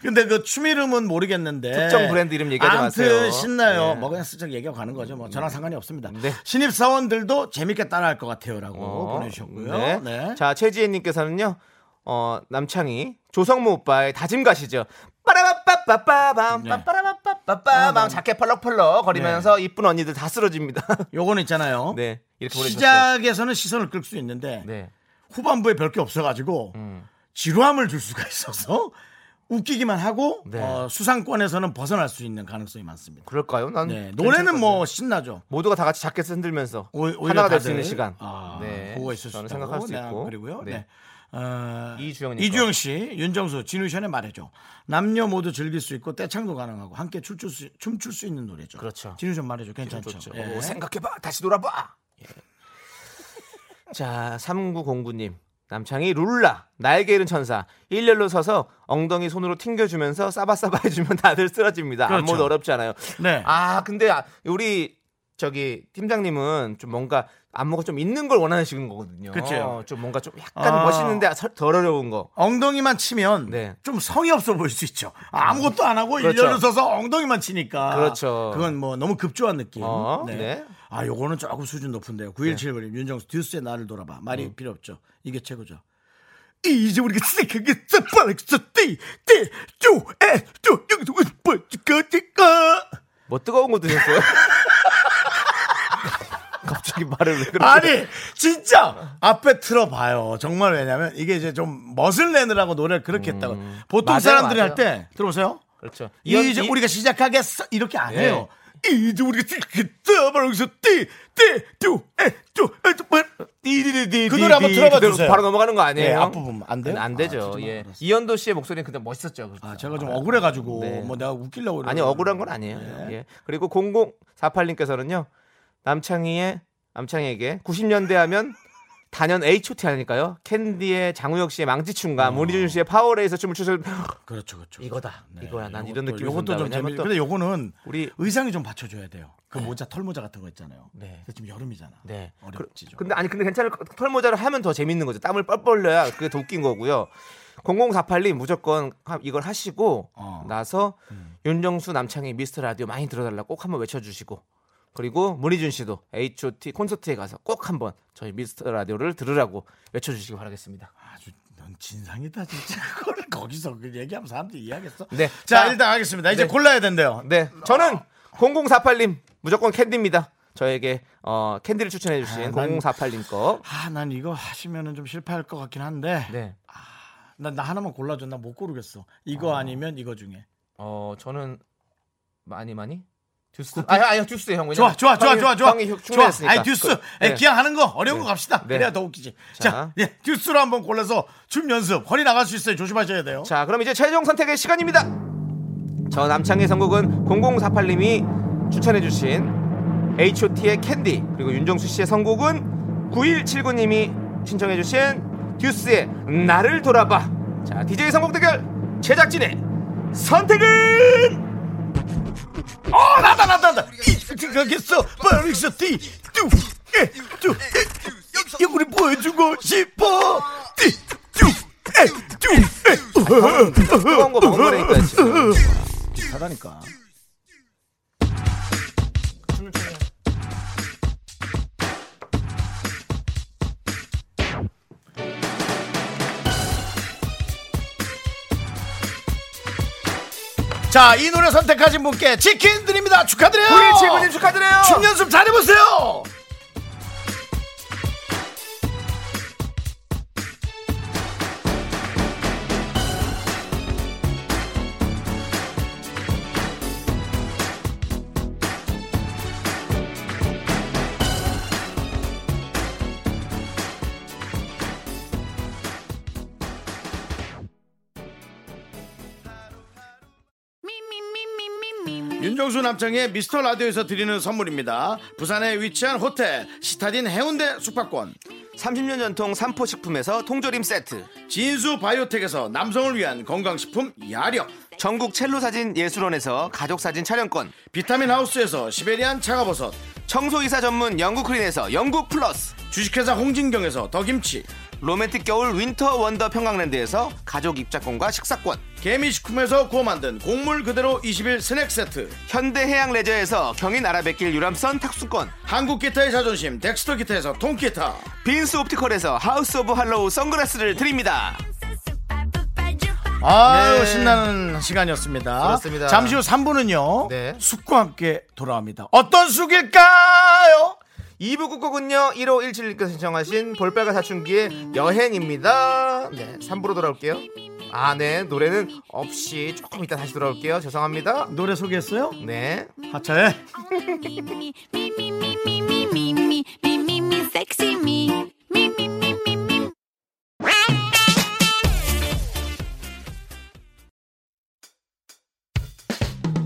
근데 그 춤 이름은 모르겠는데 특정 브랜드 이름 얘기하지 아무튼 마세요. 신나요. 네. 뭐 그냥 슬쩍 얘기하고 가는 거죠. 뭐 저랑 상관이 없습니다. 네. 신입 사원들도 재밌게 따라할 것 같아요라고 어, 보내주셨고요. 네. 네. 자 최지혜님께서는요. 어 남창희 조성모 오빠의 다짐 가시죠. 빠라바빠빠빠밤 네. 빠빠라바 빠빠밤 자켓 펄럭펄럭 거리면서 이쁜 언니들 다 쓰러집니다. 요거는 있잖아요. 네 이렇게. 시작에서는 시선을 끌 수 있는데 네. 후반부에 별 게 없어가지고 음. 지루함을 줄 수가 있어서 웃기기만 하고 네. 어, 수상권에서는 벗어날 수 있는 가능성이 많습니다. 그럴까요? 난 네, 노래는 것 뭐. 신나죠. 모두가 다 같이 자켓 흔들면서 오- 하나가 될 수 있는 시간. 아, 네, 그거 있을 수 저는 있다고. 생각할 수 네, 있고. 그리고요. 네. 네. 어, 이주영님 이주영 씨, 윤정수, 지누션의 말해줘. 남녀 모두 즐길 수 있고 떼창도 가능하고 함께 춤출 수, 춤출 수 있는 노래죠. 그렇죠. 지누션 말해줘. 괜찮죠. 예. 오, 생각해봐. 다시 돌아봐. 예. 자, 3909님. 남창희 룰라 날개 잃은 천사 일렬로 서서 엉덩이 손으로 튕겨주면서 싸바싸바 해주면 다들 쓰러집니다. 그렇죠. 안무도 어렵지 않아요. 네. 아 근데 아, 우리 저기 팀장님은 좀 뭔가 안무가 좀 있는 걸 원하시는 거거든요. 그쵸. 좀 뭔가 좀 약간 아. 멋있는데 서- 덜 어려운 거. 엉덩이만 치면 네. 좀 성의 없어 보일 수 있죠. 아무것도 안 하고 그렇죠. 일렬로 서서 엉덩이만 치니까. 그렇죠. 그건 뭐 너무 급조한 느낌. 어, 네. 아, 요거는 조금 수준 높은데요. 9171님, 윤정수, 듀스의 나를 돌아봐. 말이 필요 없죠. 이게 최고죠. 이제 우리가 시작하겠어 빠르겠어 띠띠쭈에쭈 여기서 뭐지까지까 뭐 뜨거운 거 드셨어요? 갑자기 말을 왜 그렇게 아니 진짜 앞에 틀어봐요 정말 왜냐면 이게 이제 좀 멋을 내느라고 노래를 그렇게 했다고 보통 맞아요, 사람들이 맞아요. 할 때 들어보세요 그렇죠. 이제 이- 우리가 시작하겠어 이렇게 안 예. 해요 이제 우리가 시작하겠어 빠르겠어 띠띠쭈에쭈 그 노래 한번 틀어봐 그대로 주세요 바로 넘어가는 거 아니에요? 예, 앞부분 안 돼요? 안 아, 되죠. 진짜 예. 이현도 씨의 목소리는 그냥 멋있었죠. 그렇죠. 아, 제가 좀 억울해가지고 네. 뭐 내가 웃기려고 아니 그러는데. 억울한 건 아니에요. 예. 그리고 0048님께서는요. 남창희의 남창희에게 90년대 하면 단연 H.O.T 하니까요. 캔디의 장우혁 씨의 망치춤과 문희준 씨의 파워레이서 춤을 추서 그렇죠, 그렇죠. 이거다. 이거야. 난 요것도- 이런 느낌이 든다. 좀 재밌. 또 근데 요거는 우리 의상이 좀 받쳐줘야 돼요. 그 모자 털 모자 같은 거 있잖아요. 네. 지금 여름이잖아. 네. 어렵지 좀. 근데 아니 근데 괜찮을 것- 털모자를 하면 더 재밌는 거죠. 땀을 뻘뻘 흘려야 그게 더 웃긴 거고요. 0048님 무조건 하- 이걸 하시고 어. 나서 윤정수 남창희 미스터 라디오 많이 들어달라 꼭 한번 외쳐주시고 그리고 문희준 씨도 H.O.T 콘서트에 가서 꼭 한번 저희 미스터 라디오를 들으라고 외쳐주시기 바라겠습니다. 아주 넌 진상이다 진짜. 그걸 거기서 그 얘기하면 사람들이 이해하겠어. 네. 자, 자, 일단 하겠습니다. 이제 네. 골라야 된대요. 네, 저는 0048님 무조건 캔디입니다. 저에게 어, 캔디를 추천해 주신 아, 난- 0048님 거. 아, 난 이거 하시면은 좀 실패할 것 같긴 한데. 네. 난나 하나만 골라줘. 나 못 고르겠어. 이거 아니면 이거 중에. 어 저는 많이 많이 듀스 아니 아니 듀스 형 좋아, 좋아, 좋아, 좋아, 좋아. 형이 좋아. 아니 듀스. 그- 네. 기왕 하는 거 어려운 네. 거 갑시다. 네. 그래야 더 웃기지. 자, 자. 예, 듀스로 한번 골라서 춤 연습. 허리 나갈 수 있어요. 조심하셔야 돼요. 자 그럼 이제 최종 선택의 시간입니다 저 남창희 선곡은 0048님이 추천해주신 H.O.T의 캔디 그리고 윤정수 씨의 선곡은 9179님이 신청해주신 듀스의 나를 돌아봐 자 DJ 선곡 대결 제작진의 선택은 어, 나다, 나다, 나다. 생각했어. 빠르겠어. 띠, 뚜, 에, 뚜, 에. 이거 우리 보여주고 싶어. 띠, 뚜, 에, 뚜, 에. 뜨거운 거 먹은 거라니까 지금 하다니까. 자, 이 노래 선택하신 분께 치킨 드립니다. 축하드려요. 9179님 축하드려요 춤 연습 잘해보세요. 윤정수 남창희의 미스터 라디오에서 드리는 선물입니다. 부산에 위치한 호텔 시타딘 해운대 숙박권. 30년 전통 삼포식품에서 통조림 세트. 진수 바이오텍에서 남성을 위한 건강식품 야력. 전국 첼로 사진 예술원에서 가족 사진 촬영권. 비타민 하우스에서 시베리안 차가버섯. 청소이사 전문 영구크린에서 영구 플러스. 주식회사 홍진경에서 더김치. 로맨틱 겨울 윈터 원더 평강랜드에서 가족 입장권과 식사권 개미식품에서 구워 만든 곡물 그대로 21 스낵 세트. 현대해양 레저에서 경인 아라뱃길 유람선 탑승권. 한국 기타의 자존심 덱스터 기타에서 통기타. 빈스 옵티컬에서 하우스 오브 할로우 선글라스를 드립니다. 아유 네. 신나는 시간이었습니다. 그렇습니다. 잠시 후 3부는요 네. 쑥과 함께 돌아옵니다. 어떤 쑥일까요? 2부 끝곡은요 1517님께서 신청하신 볼빨간 사춘기의 여행입니다. 네 3부로 돌아올게요 아, 네. 노래는 없이 조금 이따 다시 돌아올게요. 죄송합니다. 노래 소개했어요? 네. 하차에.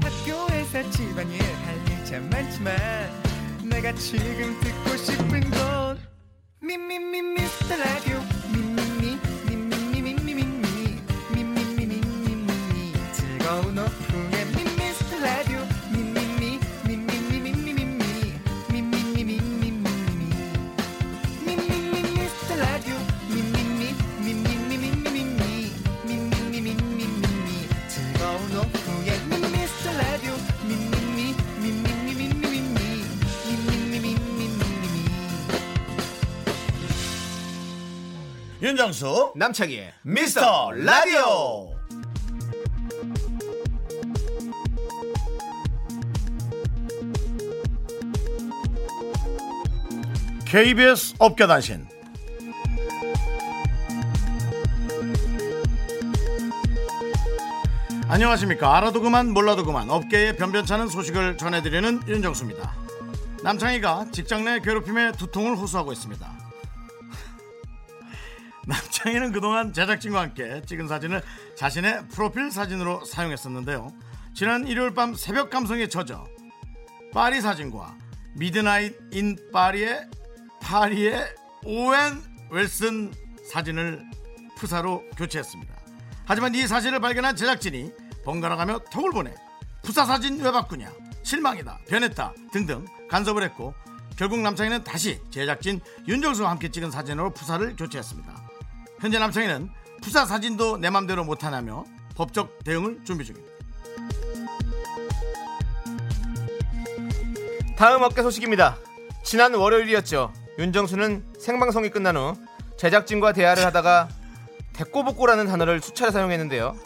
학교에서 집안일 할일참 많지만 내가 지금 듣고 싶은 건 미미미 미스터 라디오 윤정수 남창희의 미스터 라디오 KBS 업계단신. 안녕하십니까. 알아도 그만 몰라도 그만 업계의 변변찮은 소식을 전해드리는 윤정수입니다. 남창희가 직장 내 괴롭힘에 두통을 호소하고 있습니다. 남창희는 그동안 제작진과 함께 찍은 사진을 자신의 프로필 사진으로 사용했었는데요. 지난 일요일 밤 새벽 감성에 젖어 파리 사진과 미드나잇 인 파리의 파리의 오웬 웰슨 사진을 프사로 교체했습니다. 하지만 이 사진을 발견한 제작진이 번갈아가며 톡을 보내 프사 사진 왜 바꾸냐 실망이다 변했다 등등 간섭을 했고 결국 남창희는 다시 제작진 윤정수와 함께 찍은 사진으로 푸사를 교체했습니다. 현재 남창희는 푸사 사진도 내 맘대로 못하냐며 법적 대응을 준비 중입니다. 다음 업계 소식입니다. 지난 월요일이었죠. 윤정수는 생방송이 끝난 후 제작진과 대화를 하다가 대꼬복고라는 단어를 수차례 사용했는데요.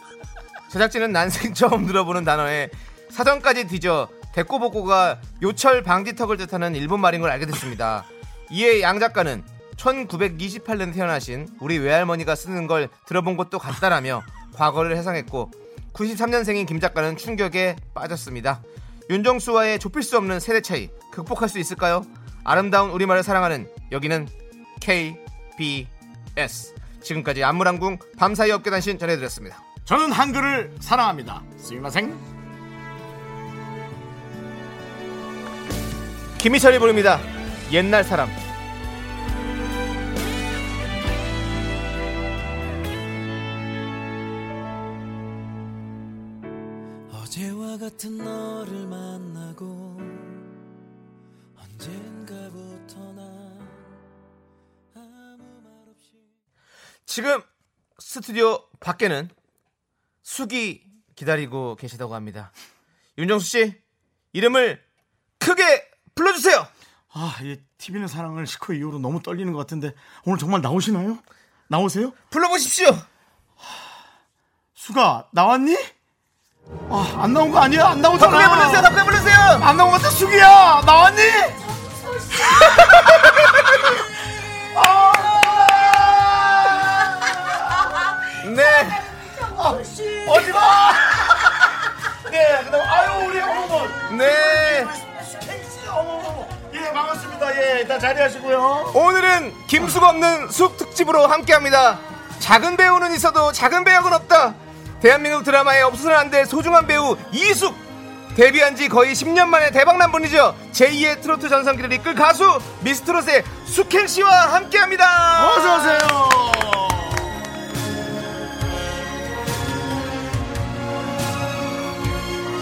제작진은 난생 처음 들어보는 단어에 사전까지 뒤져 대꼬복고가 요철 방지턱을 뜻하는 일본 말인 걸 알게 됐습니다. 이에 양 작가는 1928년 태어나신 우리 외할머니가 쓰는 걸 들어본 것도 같다라며 과거를 해상했고 93년생인 김 작가는 충격에 빠졌습니다. 윤정수와의 좁힐 수 없는 세대 차이 극복할 수 있을까요? 아름다운 우리말을 사랑하는 여기는 KBS 지금까지 안무랑궁 밤사이 업계단신 전해드렸습니다. 저는 한글을 사랑합니다. 스미마생. 김희철이 부릅니다. 옛날 사람. 어제와 같은 너를 만나고 지금 스튜디오 밖에는 숙이 기다리고 계시다고 합니다. 윤정수 씨 이름을 크게 불러주세요. 아, 이 TV는 사랑을 식후 이후로 너무 떨리는 것 같은데 오늘 정말 나오시나요? 나오세요? 불러보십시오. 수가 나왔니? 아, 안 나온 거 아니야? 안 나오잖아. 불러주세요. 더 크게 불러주세요. 안 나온 것 같아, 수기야. 나왔니? 네, 그다음 아유 우리 어머머. 네. 케이스 어머머. 예, 반갑습니다. 예, 일단 자리하시고요. 오늘은 김숙 없는 숲 특집으로 함께합니다. 작은 배우는 있어도 작은 배역은 없다. 대한민국 드라마에 없어서는 안 될 소중한 배우 이숙. 데뷔한 지 거의 10년 만에 대박난 분이죠. 제2의 트로트 전성기를 이끌 가수 미스트롯의 숙행 씨와 함께합니다. 어서 오세요.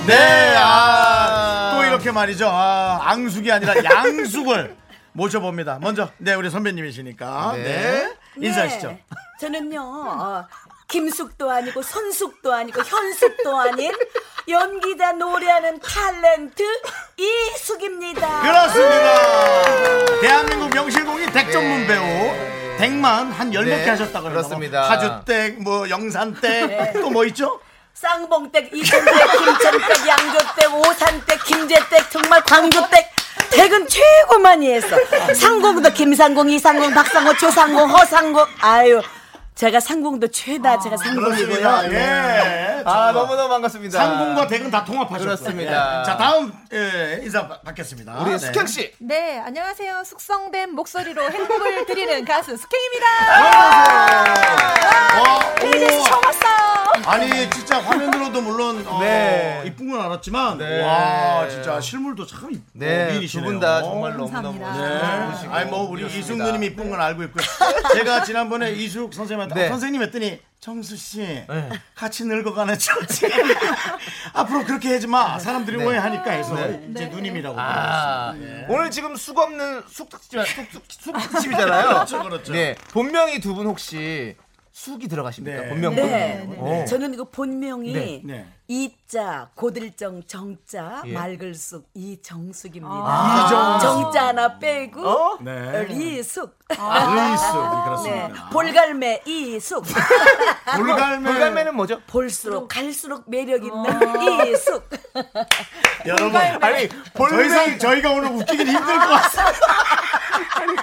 네, 아, 또 이렇게 말이죠. 아, 앙숙이 아니라 양숙을 모셔봅니다. 먼저, 네, 우리 선배님이시니까. 네. 네. 인사하시죠. 네, 저는요 어, 김숙도 아니고 선숙도 아니고 현숙도 아닌 연기자 노래하는 탤런트 이숙입니다. 그렇습니다. 대한민국 명실공히 댁 전문 배우. 댁만 한 열몇개 네, 하셨다고 그렇습니다. 하주댁, 뭐 영산댁, 또 뭐 있죠? 쌍봉댁, 이천댁, 김천댁, 양조댁, 오산댁, 김제댁, 정말 광주댁. 댁은 최고 많이 했어. 상공도 김상공, 이상공, 박상공, 조상공, 허상공. 아유, 제가 상공도 최다. 제가 상공이고요. 그렇습니다. 네. 예. 아, 너무너무 반갑습니다. 상공과 댁은 다 통합하셨어요. 그렇습니다. 예. 자, 다음 예, 인사 받- 받겠습니다. 우리 네. 숙행 씨. 네, 안녕하세요. 숙성된 목소리로 행복을 드리는 가수 숙행입니다. 와, KBS 오. 처음 왔어요. 아니 진짜 화면으로도 물론 어, 네. 이쁜 건 알았지만 네. 와 진짜 실물도 참 이쁘 네, 두. 분 다 정말 너무너무 감사합니다. 네. 아니 뭐 우리. 이숙 누님이 이쁜 건 알고 있고요. 제가 지난번에 이숙 선생님한테 네. 어, 선생님 했더니 정수 씨 같이 늙어가는 처지 앞으로 그렇게 하지 마 사람들이 네. 오해하니까 해서 네. 이제 누님이라고 아, 불렀습니다. 예. 오늘 지금 숙 없는 숙 특집 숙, 숙, 숙 특집이잖아요. 그렇죠 그렇죠. 네, 본명이 두 분 혹시 숙이 들어가십니까? 네. 본명. 네. 어. 저는 그 본명이 네, 네. 이자 고들정 정자 예. 맑을숙 이정숙입니다. 아. 정자 하나 빼고 어? 네. 리숙. 루이스 네. 그렇습니다. 볼갈매 이숙. 볼갈매. 볼갈매는 뭐죠? 볼수록 갈수록 매력 있는 이숙. 여러분 아니 더 이상 저희가 오늘 웃기긴 힘들 것 같습니다.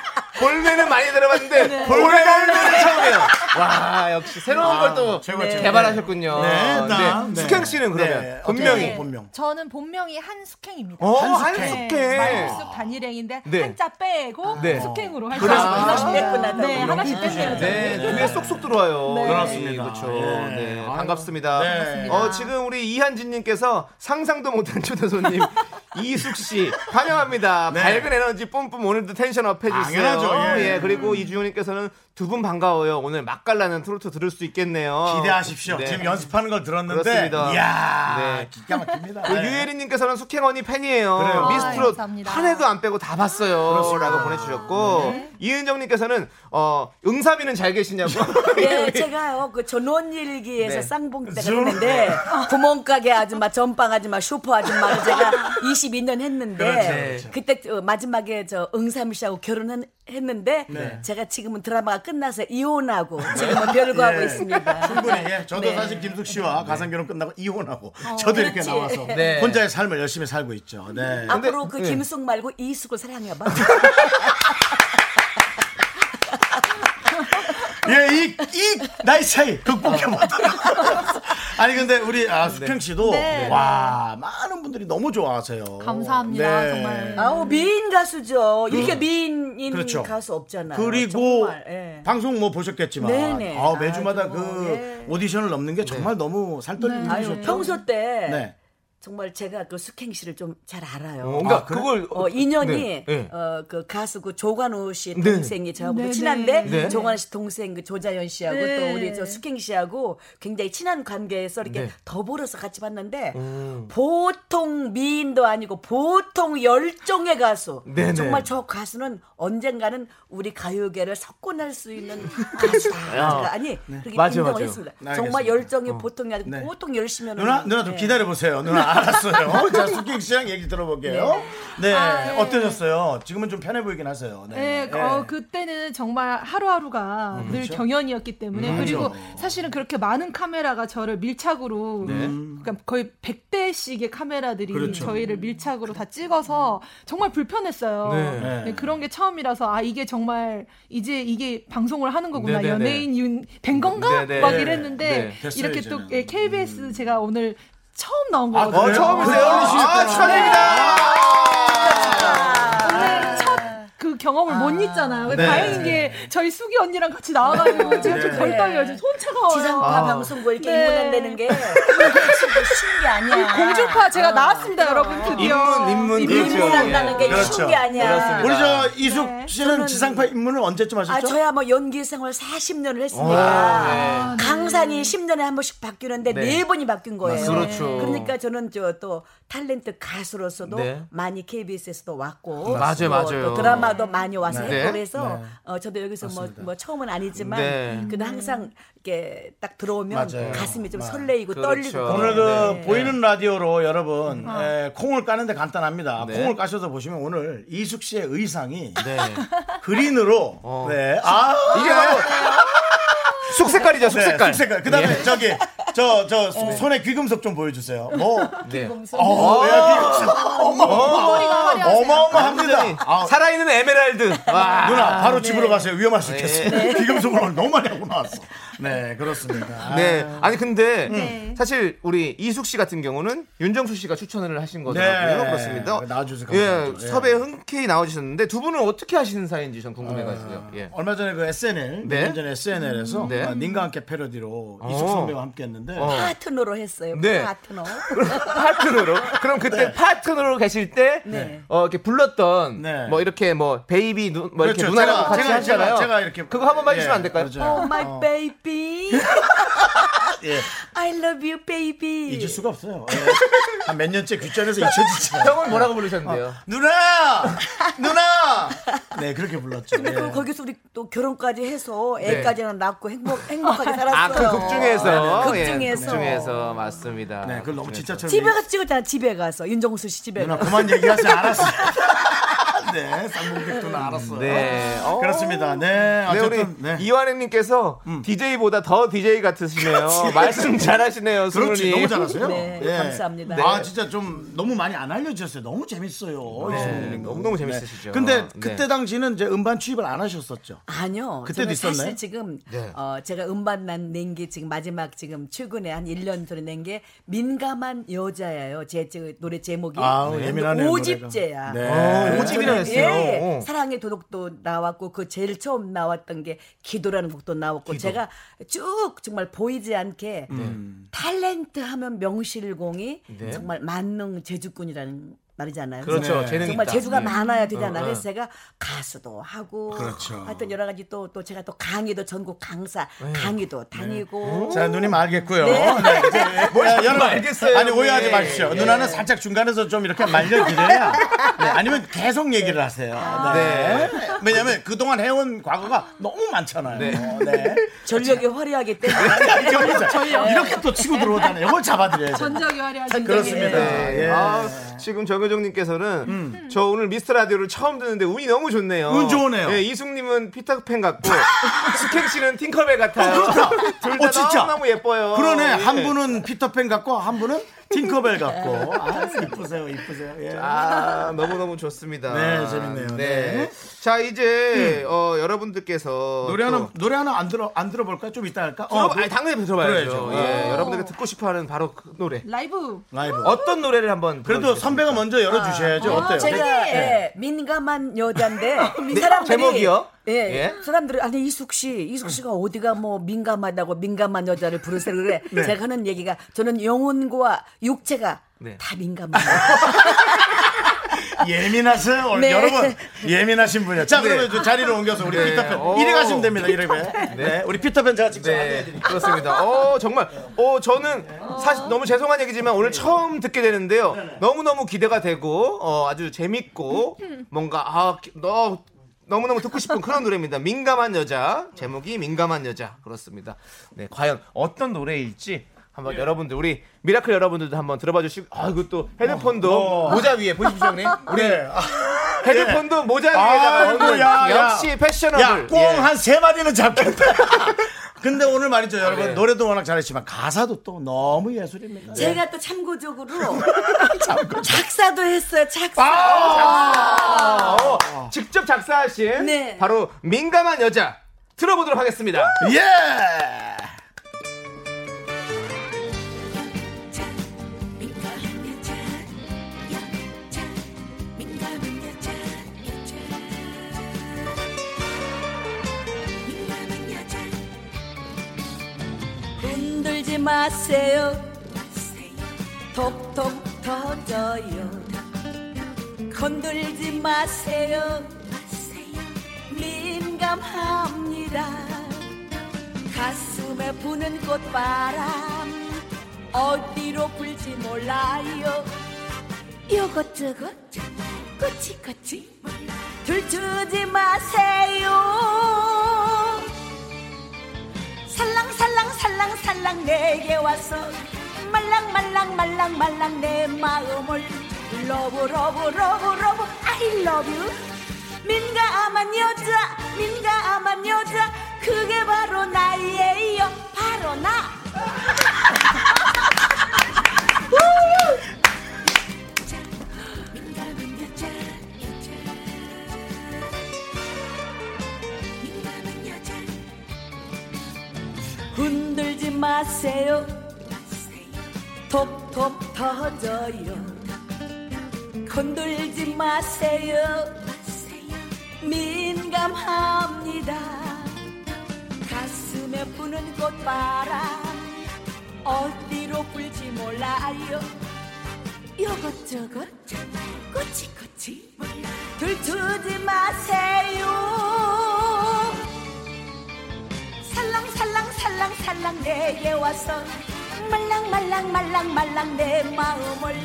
볼매는 많이 들어봤는데 네. 볼갈매는 처음이에요. 와 역시 새로운 걸또 최고, 최고. 개발하셨군요. 네, 다음, 네. 숙행 씨는 그러면 네, 본명이 본명. 저는 본명이 한숙행입니다. 어, 한숙행. 한숙행. 말숙 단일행인데 네. 한자 빼고 네. 숙행으로 할 그래서 하나씩 아, 냈구나. 네, 하나씩 뺐네요. 네, 귀에 쏙쏙 들어와요. 네. 그렇습니다. 그렇죠. 예. 네. 반갑습니다. 네. 어, 지금 우리 이한진님께서 상상도 못한 초대 손님 이숙 씨 환영합니다. 네. 밝은 에너지 뿜뿜 오늘도 tension up 해주세요. 당연하죠, 예. 그리고 이주영님께서는 두 분 반가워요. 오늘 맛깔나는 트로트 들을 수 있겠네요. 기대하십시오. 네. 지금 연습하는 걸 들었는데, 그렇습니다. 이야, 네. 기가 막힙니다. 그 네. 유혜리님께서는 숙행 언니 팬이에요. 그래요. 미스트롯 아, 감사합니다. 한 회도 안 빼고 다 봤어요. 라고 보내주셨고 이은정님께서는 어, 응삼이는 잘 계시냐고. 예, 제가요 그 전원일기에서 네. 쌍봉댁을 했는데 구멍가게 아줌마, 전빵 아줌마, 슈퍼 아줌마를 제가 22년 했는데 그렇죠. 그때 마지막에 저 응삼 씨하고 결혼은 했는데 네. 제가 지금은 드라마가 끝나서 이혼하고 지금은 별거하고 예. 있습니다. 충분히 예. 저도 네. 사실 김숙 씨와 가상 결혼 끝나고 이혼하고 저도 이렇게 그렇지. 나와서 네. 혼자의 삶을 열심히 살고 있죠. 네. 앞으로 그 네. 김숙 말고 이숙을 사랑해봐. 예, 이, 이 나이 차이 극복해보도록. 아니, 근데 우리 아, 숙행 씨도 네. 와, 많은 분들이 너무 좋아하세요. 감사합니다, 네. 정말. 아우 미인 가수죠. 이렇게 미인인 그렇죠. 가수 없잖아요. 그리고 정말, 예. 방송 뭐 보셨겠지만 네네. 아, 매주마다 아주 그 뭐, 예. 오디션을 넘는 게 정말 너무 살떨리는 아유, 일이셨죠. 평소 때 네. 정말 제가 그 숙행 씨를 좀 잘 알아요. 어, 그러니까 아, 그래? 그걸 어, 인연이 네, 네. 어, 그 가수 그 조관우 씨 네. 동생이 저하고 네, 친한데 네. 네. 조관우 씨 동생 그 조자연 씨하고 네. 또 우리 저 숙행 씨하고 굉장히 친한 관계에서 이렇게 네. 더불어서 같이 봤는데 음. 보통 미인도 아니고 보통 열정의 가수. 네, 네. 정말 저 가수는 언젠가는 우리 가요계를 석권할 수 있는 가수다. 제가 아니 그렇게 맞아요, 인정을 맞아요. 했습니다. 네, 정말 알겠습니다. 열정이 보통이 아니고 네. 보통 열심히 하는 누나, 누나 좀 네. 기다려 보세요. 누나, 알았어요. 자, 숙행 씨랑 얘기 들어볼게요. 네. 아, 네. 어떠셨어요? 지금은 좀 편해 보이긴 하세요. 네. 네, 어, 그때는 정말 하루하루가 늘 경연이었기 때문에 그리고 그렇죠. 사실은 그렇게 많은 카메라가 저를 밀착으로 그러니까 거의 100대씩의 카메라들이 그렇죠. 저희를 밀착으로 다 찍어서 정말 불편했어요. 네. 네, 그런 게 처음이라서 아 이게 정말 이제 이게 방송을 하는 거구나 네, 네, 연예인 윤, 된 건가 네, 네. 막 네. 이랬는데 네. 이렇게. 또 예, KBS 제가 오늘 처음 나온 아, 거거든요. 그래요? 처음이세요? 아, 아, 축하드립니다. 경험을 못 잊잖아요. 네. 다행인 게 저희 수기 언니랑 같이 나와가지고 제가 좀덜 네. 떨려요. 지금 손 차가워요. 지상파 아. 방송국 이렇게 네. 입문한다는 게 쉬운 게 아니야. 공주파 제가 나왔습니다, 여러분 드디어. 입문, 입문, 그렇죠. 입문한다는 게 그렇죠. 쉬운 게 아니야. 그렇습니다. 우리 저 이숙 네. 씨는 지상파 입문을 언제쯤 아, 하셨죠? 저야 뭐 연기 생활 40년을 아, 했으니까 네. 강산이 10년에 한 번씩 바뀌는데 네. 네, 번이 바뀐 거예요. 그렇죠. 그러니까 저는 저 또 탤런트 가수로서도 네. 많이 KBS에서도 왔고 맞아요, 또, 맞아요. 또 드라마도 많이 와서 네. 그래서 네. 어, 저도 여기서 뭐, 뭐 처음은 아니지만 네. 그래도 항상 이렇게 딱 들어오면 맞아요. 가슴이 좀 맞아요. 설레이고 그렇죠. 떨리고 오늘 그 네. 보이는 라디오로 여러분 에, 콩을 까는데 간단합니다. 네. 콩을 까셔서 보시면 오늘 이숙 씨의 의상이 네. 그린으로 어. 네. 아 이게 바로 숙색깔이죠, 네, 숙색깔. 숙색깔. 그 다음에 예. 저기 저저 손에 귀금속 좀 보여주세요. 뭐 네. 어, 야, 귀금속 어마어마 어마어마합니다. 아, 살아있는 에메랄드. 와. 누나 바로 집으로 가세요. 위험할 수 네. 있겠어요. 귀금속을 오늘 너무 많이 하고 나왔어. 네 그렇습니다. 네. 아니 근데 네. 사실 우리 이숙 씨 같은 경우는 윤정수 씨가 추천을 하신 거더라고요. 네. 그렇습니다. 나와주셔서 예, 감사하죠. 예. 섭외 흔쾌히 나와주셨는데 두 분은 어떻게 하시는 사이인지 전 궁금해가지고요. 예. 얼마 전에 그 SNL, 네. 몇년 전에 SNL에서 네. 님과 함께 패러디로 이숙 어. 선배와 함께 했는데 어. 파트너로 했어요. 네. 파트너. 파트너로. 그럼 그때 파트너로 계실 때, 네. 어, 이렇게 불렀던, 네. 뭐 이렇게 뭐, baby, 누, 뭐 이렇게 그렇죠. 누나랑 제가- 같이 제가- 하잖아요. 제가- 제가 이렇게- 그거 한 번만 해주시면 예, 안 될까요? 그렇죠. Oh my 어. baby. 예. I love you baby. 잊을 수가 없어요. 예. 한몇 년째 귀전에서 잊혀지지. 형은 뭐라고 부르셨는데요? 누나! 누나! 네, 그렇게 불렀죠. 예. 또 거기서 우리 또 결혼까지 해서 애까지는 낳고 행복 행복하게 살았어요. 아, 그 극 중에서. 네, 예, 극 중에서. 극 중에서 맞습니다. 네, 그걸 너무. 진짜처럼. 집에 가서 찍었잖아. 집에 가서 윤정수 씨 집에 누나 가서. 그만 얘기하세요. 알았어요. 네, 쌍문객 누나 알았어요. 네. 어. 그렇습니다. 네, 네, 우리 어쨌든 네. 이완혜님께서 DJ보다 더 DJ 같으시네요. 말씀 잘하시네요, 그렇지 승훈님. 너무 잘하세요. 네, 감사합니다. 아 진짜 좀 너무 많이 안 알려주셨어요. 너무 재밌어요. 네, 이승훈님. 너무너무 재밌으시죠. 근데 네. 그때 당시는 이제 음반 취입을 안 하셨었죠. 아니요. 그때도 저는 있었나요? 사실 지금 네. 어, 제가 음반 낸게 지금 마지막 지금 최근에 한 1년 전에 낸 게 민감한 여자예요. 제, 제 노래 제목이 아우, 예민하네요, 오집제야. 노래가. 네. 어, 네. 오집이라 했어요. 예, 어. 사랑의 도둑도 나왔고 그 제일 처음 나왔던 게 기도라는 곡도 나왔고 제가 쭉 정말 보이지 않게 탤런트 하면 명실공히 네. 정말 만능 제주꾼이라는 말이잖아요. 그렇죠. 네. 정말 있다. 재주가 네. 많아야 되잖아요. 어, 그래서 어. 제가 가수도 하고 그렇죠. 하여튼 여러 가지 또 또 제가 또 강의도 전국 강사 네. 강의도 다니고 자, 누님 알겠고요. 네. 네, 네, 여러분 알겠어요, 아니. 오해하지 마십시오. 예. 누나는 살짝 중간에서 좀 이렇게 말려드려야 네, 아니면 계속 얘기를 하세요. 네. 왜냐하면 그동안 해온 과거가 너무 많잖아요. 네. 전력이 화려하기 때문에 이렇게 또 치고 들어오잖아요. 이걸 잡아드려야죠. 전적이 화려하신 그렇습니다. 네. 예. 아, 지금 정효정님께서는 저 오늘 미스터 라디오를 처음 듣는데 운이 너무 좋네요. 운 좋으네요. 예, 이숙님은 피터팬 같고 스캥 씨는 팅커벨 같아요. 둘다 어, 진짜. 너무 예뻐요. 그러네. 예. 한 분은 피터팬 같고 한 분은 팅커벨 같고. 아, 이쁘세요, 이쁘세요. 예. 아 너무 너무 좋습니다. 네, 재밌네요. 네. 자 이제 어, 여러분들께서 노래 하나 또 노래 하나 안 들어 안 들어볼까? 좀 이따 할까? 들어, 어, 아니, 당연히 들어봐야죠. 예, 여러분들께 듣고 싶어 하는 바로 그 노래. 라이브 라이브. 어떤 노래를 한번 그래도? 선배가 먼저 열어주셔야죠. 어때요? 제가 네. 예, 민감한 여자인데 사람들이 제목이요? 예, 예? 사람들이 아니 이숙 씨, 이숙 씨가 어디가 뭐 민감하다고 민감한 여자를 부르세요 그래. 네. 제가 하는 얘기가 저는 영혼과 육체가 네. 다 민감해요. 예민하세요. 오늘 네. 여러분 예민하신 분이야. 자, 네. 그러면 저 자리로 옮겨서 우리 네. 피터팬 오. 이래 가시면 됩니다. 이래 네. 우리 피터팬 제가 직접 네, 안내해드릴게요. 그렇습니다. 어, 정말, 어, 저는 사실 너무 죄송한 얘기지만 오늘 처음 듣게 되는데요. 너무 너무 기대가 되고, 어, 아주 재밌고, 뭔가, 아, 기- 너, 너무너무 듣고 싶은 그런 노래입니다. 민감한 여자. 제목이 민감한 여자. 그렇습니다. 네, 과연 어떤 노래일지 한번 여러분들, 우리 미라클 여러분들도 한번 들어봐 주시고, 아, 이것도 헤드폰도 어. 모자 위에 보십시오, 형님. 우리 네. 아, 헤드폰도 모자 위에다가 얹는 야, 야. 역시 패셔너블. 야, 예. 꽁한 세 마디는 잡겠다. 근데 오늘 말이죠, 여러분. 네. 노래도 워낙 잘했지만 가사도 또 너무 예술입니다. 제가 또 참고적으로 작사도 했어요. 작사. 아! 어, 직접 작사하신 네. 바로 민감한 여자 들어보도록 하겠습니다. 예! 흔들지 마세요. 톡톡 터져요. 건들지. 마세요 민감합니다. 가슴에 부는 꽃바람 어디로 불지 몰라요. 요것저것 꼬치꼬치 들추지 마세요. 살랑살랑 살랑살랑 내게 와서 말랑 말랑 말랑 말랑 내 마음을 love love love love. I love you. 민감한 여자 민감한 여자. 그게 바로 나예요. 바로 나 마세요. 톡톡 터져요. 건들지 마세요. 민감합니다. 가슴에 부는 꽃바람 어디로 불지 몰라요. 요것저것 꼬치꼬치 들추지 마세요 살랑살랑살랑살랑 내게 와서 말랑 말랑말랑 말랑 내 마음을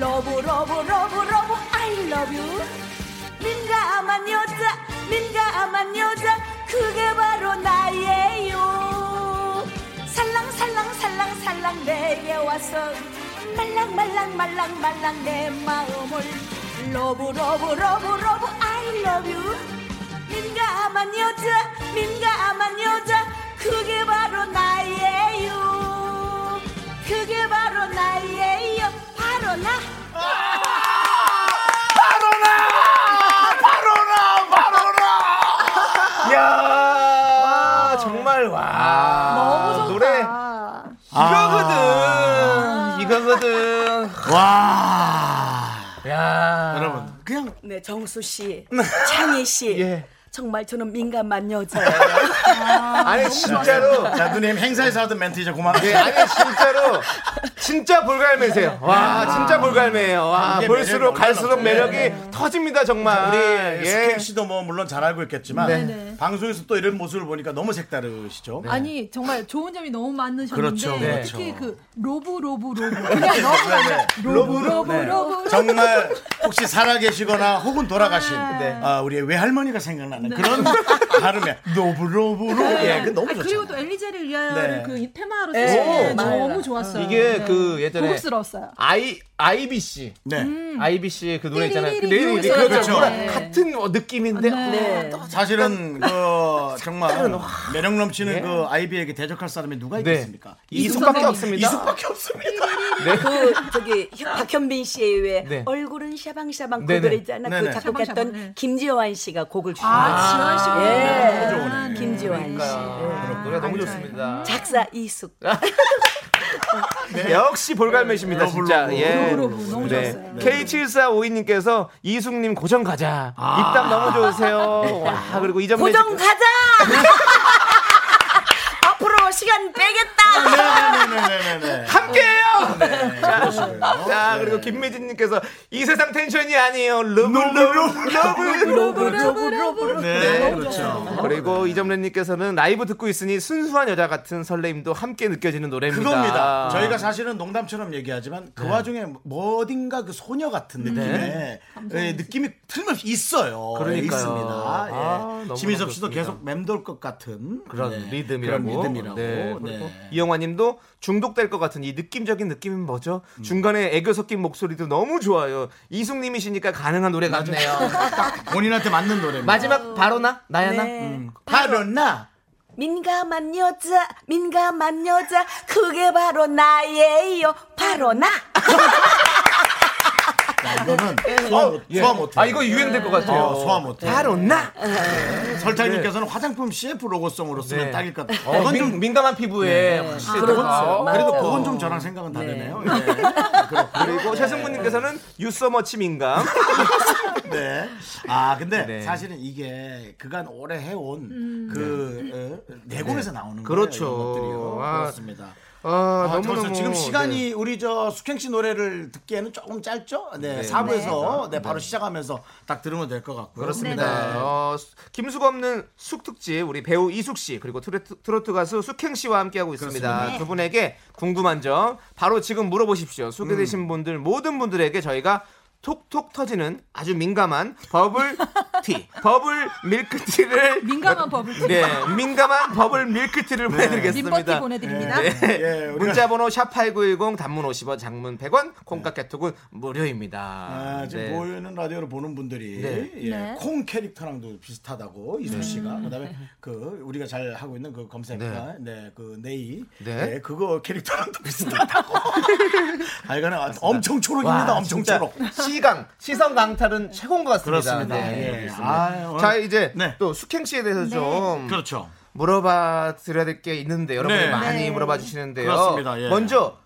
love love love love I love you. 민감한 여자 민감한 여자 그게 바로 나예요. 살랑살랑살랑살랑 내게 와서 말랑 말랑말랑 말랑 내 마음을 love love love love I love you. 민감한 여자 민감한 여자 그게 바로 나예요. 그게 바로 나예요. 바로 나. 야 정말 와. 너무 좋다. 노래. 아. 이거거든. 이거거든. 와. 야. 여러분, 그냥 네 정수 씨 창희 씨. 예. 정말 저는 민감한 여자예요 아 니 진짜로 자, 누님 행사에서 하던 멘트 이제 그만. 예, 아니 진짜로 진짜 볼갈매세요. 와, 진짜 볼갈매예요. 와, 이게 볼수록 갈수록 매력이 없어요. 터집니다 정말. 우리 예. 숙행 씨도 뭐 물론 잘 알고 있겠지만 네네. 방송에서 또 이런 모습을 보니까 너무 색다르시죠. 아니 정말 좋은 점이 너무 많으셨는데 그렇죠, 네. 특히 그 love love love 그냥 너무 love love 네. love 정말 혹시 살아계시거나 혹은 돌아가신 네. 아, 우리의 외할머니가 생각나는 그런 발음에 love love로 예, 그 너무 아, 좋죠. 그리고 또 엘리제를 네. 위하여를 그 테마로 네, 쓰신 게. 너무 좋았어요. 이게 네. 그 예전에 고급스러웠어요. 아이 아이비씨 네. 음. 아이비씨 그 노래 있잖아요. 그 내일이 그렇죠. 그렇죠. 네. 같은 어, 느낌인데 네. 사실은 그 정말 매력 넘치는 그 아이비에게 대적할 사람이 누가 네. 있겠습니까? 이숙밖에 선생님. 없습니다. 이숙밖에 없습니다. 그 저기 박현빈 씨의 왜 네. 얼굴은 샤방샤방 그 네네. 노래 있잖아 네네. 그 작곡했던 네. 김지환 씨가 곡을 아, 지원 씨. 예. 너무 좋네. 김지환 씨. 노래 너무 좋습니다. 작사 이숙 역시 볼갈매십니다 진짜. 예. 로브 로브 너무 네. 좋았어요. K7452님께서 이숙님 고정 가자. 입담 너무 좋으세요. 와, 그리고 이점 고정 가자 앞으로 시간 빼겠다 네네네네네. 함께해요. 네, 그러시고요. 자, 그리고 김미진님께서 이 세상 tension이 아니에요. love, love, love, love love love 네, 그렇죠. 그리고 이점래님께서는 라이브 듣고 있으니 순수한 여자 같은 설레임도 함께 느껴지는 노래입니다. 그겁니다. 저희가 사실은 농담처럼 얘기하지만 그 와중에 어딘가 그 소녀 같은 느낌의 예, 느낌이 틀림없이 있어요. 그러니까요. 예, 있습니다. 아, 예. 지민섭 씨도. 계속 맴돌 것 같은 그런 네, 리듬이라고. 그런 리듬이라고. 네, 그리고 네. 이영 화님도 중독될 것 같은 이 느낌적인 느낌은 뭐죠? 중간에 애교 섞인 목소리도 너무 좋아요. 이숙님이시니까 가능한 노래 같네요. 본인한테 맞는 노래입니다. 마지막 바로 나 나야나. 네. 바로 나. 민감한 여자 민감한 여자 그게 바로 나예요 바로 나 야, 이거는 소화 못, 예. 소화 못해. 아 이거 유행될 것 같아요. 어, 소화 못해. 바로 나. 설탕님께서는 화장품 CF 로고송으로 쓰면 네. 딱일 것 같아. 어, 그건 민, 좀 민감한 피부에 확실히 그렇죠. 들어가요. 맞아요. 그래도 그건 좀 저랑 생각은 다르네요. 네. 그리고 최승구님께서는 유서머치 민감. 네. 아 근데 네. 사실은 이게 그간 오래 해온 그 어, 내공에서 나오는 그렇죠. 거예요. 것들이요. 아, 그렇습니다. 아, 아, 너무 너무 지금 시간이 우리 저 숙행 씨 노래를 듣기에는 조금 짧죠? 네, 사부에서 네, 바로 시작하면서 딱 들으면 될 것 같고요. 그렇습니다. 네. 어, 수- 김숙이 없는 숙 특집 우리 배우 이숙 씨 그리고 트로트, 트로트 가수 숙행 씨와 함께 하고 있습니다. 그렇습니다. 두 분에게 궁금한 점 바로 지금 물어보십시오. 소개되신 분들 모든 분들에게 저희가 톡톡 터지는 아주 민감한 버블 티, 버블 밀크티를 민감한 버블티. 네, 민감한 버블 밀크티를 보내드리겠습니다. 민버티 보내드립니다. 네. 예, 우리가 문자번호 샵 #8910 단문 50원, 장문 100원, 콩과 깨톡은 무료입니다. 아, 지금 네. 보이는 라디오를 보는 분들이 네. 예, 네. 콩 캐릭터랑도 비슷하다고 이수 씨가 그다음에 그 우리가 잘 하고 있는 그 검색과 네, 그 네이 네. 네. 그거 캐릭터랑도 비슷하다고. 하여간에 엄청 초록입니다. 와, 엄청 진짜 초록. 시강 시선 강탈은 최고인 것 같습니다. 그렇습니다. 네, 예. 아, 자 이제 네. 또 숙행 씨에 대해서 좀 그렇죠. 물어봐 드려야 될 게 있는데 여러분이 네. 많이 네. 물어봐 주시는데요. 그렇습니다. 예. 먼저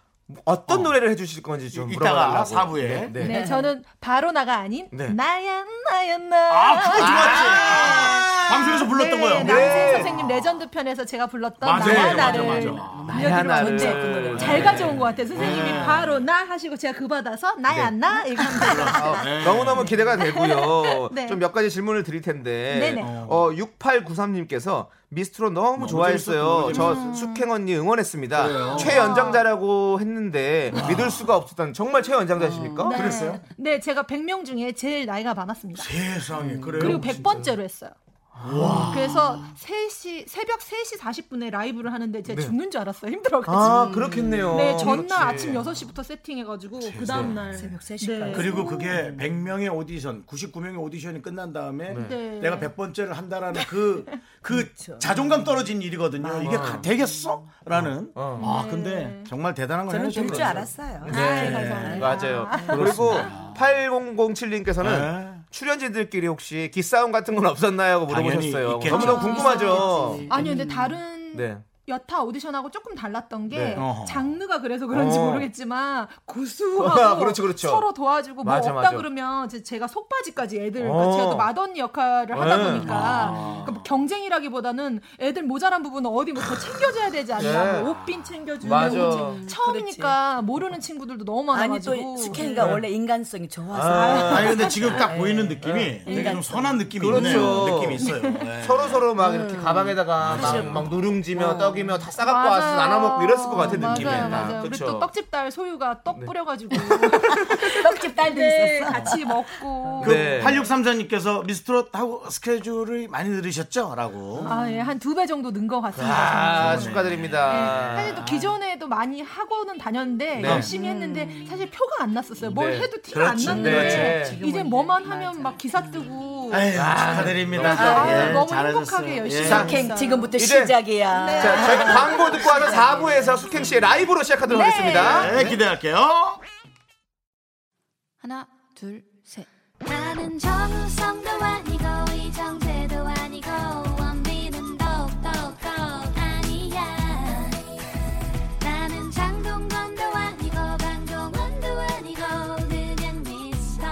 어떤 노래를 해주실 건지 좀 이따가. 사부에. 네. 네. 네, 저는 바로 나가 아닌 네. 나야 나야 나. 아, 그거 좋았지. 방송에서 불렀던 네, 거요. 남진 네. 선생님 레전드 편에서 제가 불렀던 맞아, 나야 맞아, 나를. 나야 나를. 근데 잘 가져온 것 같아요. 선생님이 네. 바로 나 하시고 제가 그 받아서 나야 나. 어, 네. 너무 너무 기대가 되고요. 네. 좀몇 가지 질문을 드릴 텐데. 네네. 어, 6893님께서 미스트롯 너무 좋아했어요. 저 숙행 언니 응원했습니다. 그래요? 최연장자라고 했는데 믿을 수가 없었던 정말 최연장자십니까? 네. 그랬어요? 네, 제가 100명 중에 제일 나이가 많았습니다. 세상에 그래요. 그리고 100번째로 했어요. 그래서 3시 새벽 3시 40분에 라이브를 하는데 제가 네. 죽는 줄 알았어요. 힘들어가지고. 아 그렇겠네요. 네, 전날 그렇지. 아침 6시부터 세팅해 가지고 그 다음 날 새벽 3시까지. 그리고 그게 100명의 오디션, 99명의 오디션이 끝난 다음에 네. 내가 100번째를 한다라는 그, 그 자존감 떨어진 일이거든요. 이게 가- 되겠어? 라는. 어. 아, 근데 정말 대단한 건 저는 될 줄. 알았어요. 네, 감사합니다. 맞아요. 그리고 8007님께서는 네. 출연진들끼리 혹시 기싸움 같은 건 없었나요? 하고 물어보셨어요. 있겠죠. 너무너무 궁금하죠. 아니요, 근데 다른 네. 여타 오디션하고 조금 달랐던 게 네. 장르가 그래서 그런지 어. 모르겠지만 고수하고 그렇죠, 그렇죠. 서로 도와주고 뭐 맞아, 없다 맞아. 그러면 제- 제가 속바지까지 애들 어. 그러니까 제가 또 맏언니 역할을 하다 네. 보니까 아. 그러니까 뭐 경쟁이라기보다는 애들 모자란 부분은 어디 뭐 더 챙겨줘야 되지 않나 네. 뭐 맞아. 뭐 처음이니까 모르는 친구들도 너무 아니 많아가지고 또 스케이가 네. 원래 인간성이 좋아서 아니, 근데 지금 딱 보이는 느낌이 되게 좀. 선한 느낌이 그렇죠. 있네요. 느낌이 있어요. 네. 서로 서로 막 이렇게 가방에다가 막, 막 누룽지며 떡 이며 다 싸갖고 와서 나눠 먹고 이랬을 것 같은 맞아요, 느낌이. 맞아요. 우리 그쵸? 또 떡집 딸 소유가 떡 뿌려가지고 떡집 딸도 네, 있었어. 같이 먹고 그 네. 8634님께서 미스트롯 하고 스케줄이 많이 늘으셨죠? 라고. 아, 예, 한 두 배 정도 는 것 같습니다. 아, 저는. 축하드립니다. 네, 사실 또 기존에도 많이 하고는 다녔는데 네. 열심히 했는데 사실 표가 안 났었어요. 뭘 네. 해도 티가 안 그렇죠. 났는데 네. 이제 뭐만 하면 막 기사 뜨고 아유, 축하드립니다. 아, 예, 너무. 행복하게 열심히 예. 스케이 있어요. 지금부터 이제- 시작이야. 네. 자, 광고 듣고 와서 4부에서 숙행 씨의 라이브로 시작하도록 네. 하겠습니다. 네, 기대할게요. 하나 둘 셋. 나는 정우성도 아니고 이정재도 아니고 원빈은 더욱더 아니야 나는 장동건도 아니고 강동원도 아니고 그냥 미스터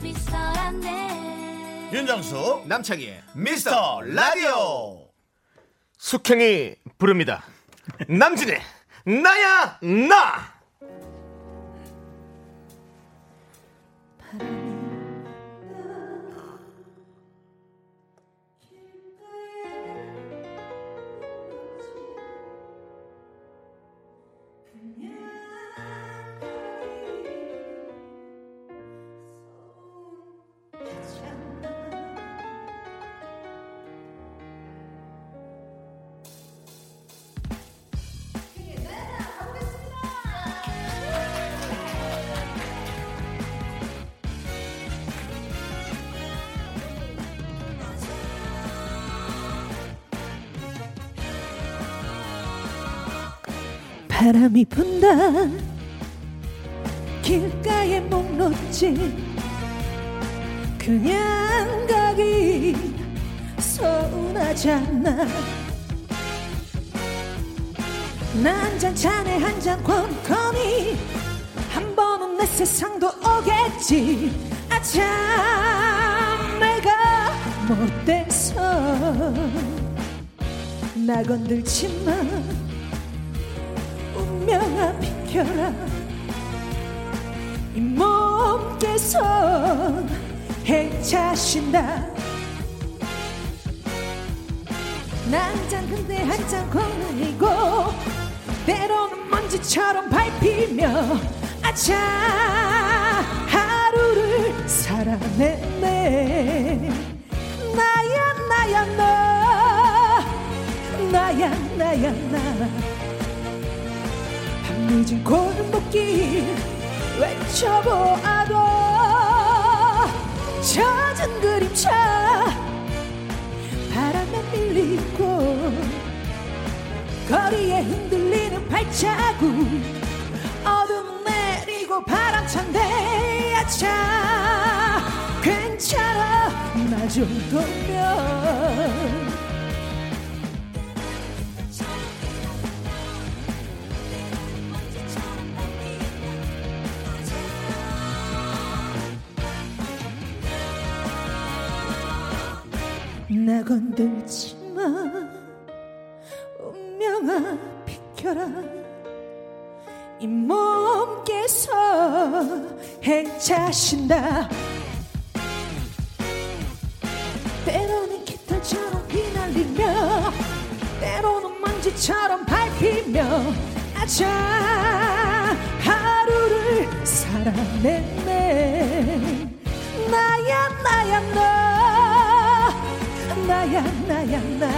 미스터란데 윤정수, 남창희의 미스터 라디오. 숙행이 부릅니다. 남진의 나야 나. 바람이 분다. 길가에 목 놓지 그냥 가기 서운하잖아. 난잔 잔에 한잔 권거니 한 번은 내 세상도 오겠지. 아참 내가 못돼서 나 건들지 마 운명아 비켜라. 이 몸께서 해차신다. 난잔 근데 한잔 거느리고 때로는 먼지처럼 밟히며 아차 하루를 살아냈네. 나야 나야 나 나야 나야 나. 밤 늦은 골목길 외쳐보아도 젖은 그림자 바람에 밀리고 거리에 흔들리는 발자국 어둠 내리고 바람 찬대 아차. 괜찮아 나 정도면 나 건들지 마. 운명아 비켜라. 이 몸께서 행차신다. 때로는 깃털처럼 휘날리며 때로는 먼지처럼 밟히며 아차 하루를 살아냈네. 나야 나야 나 나야 나야 나.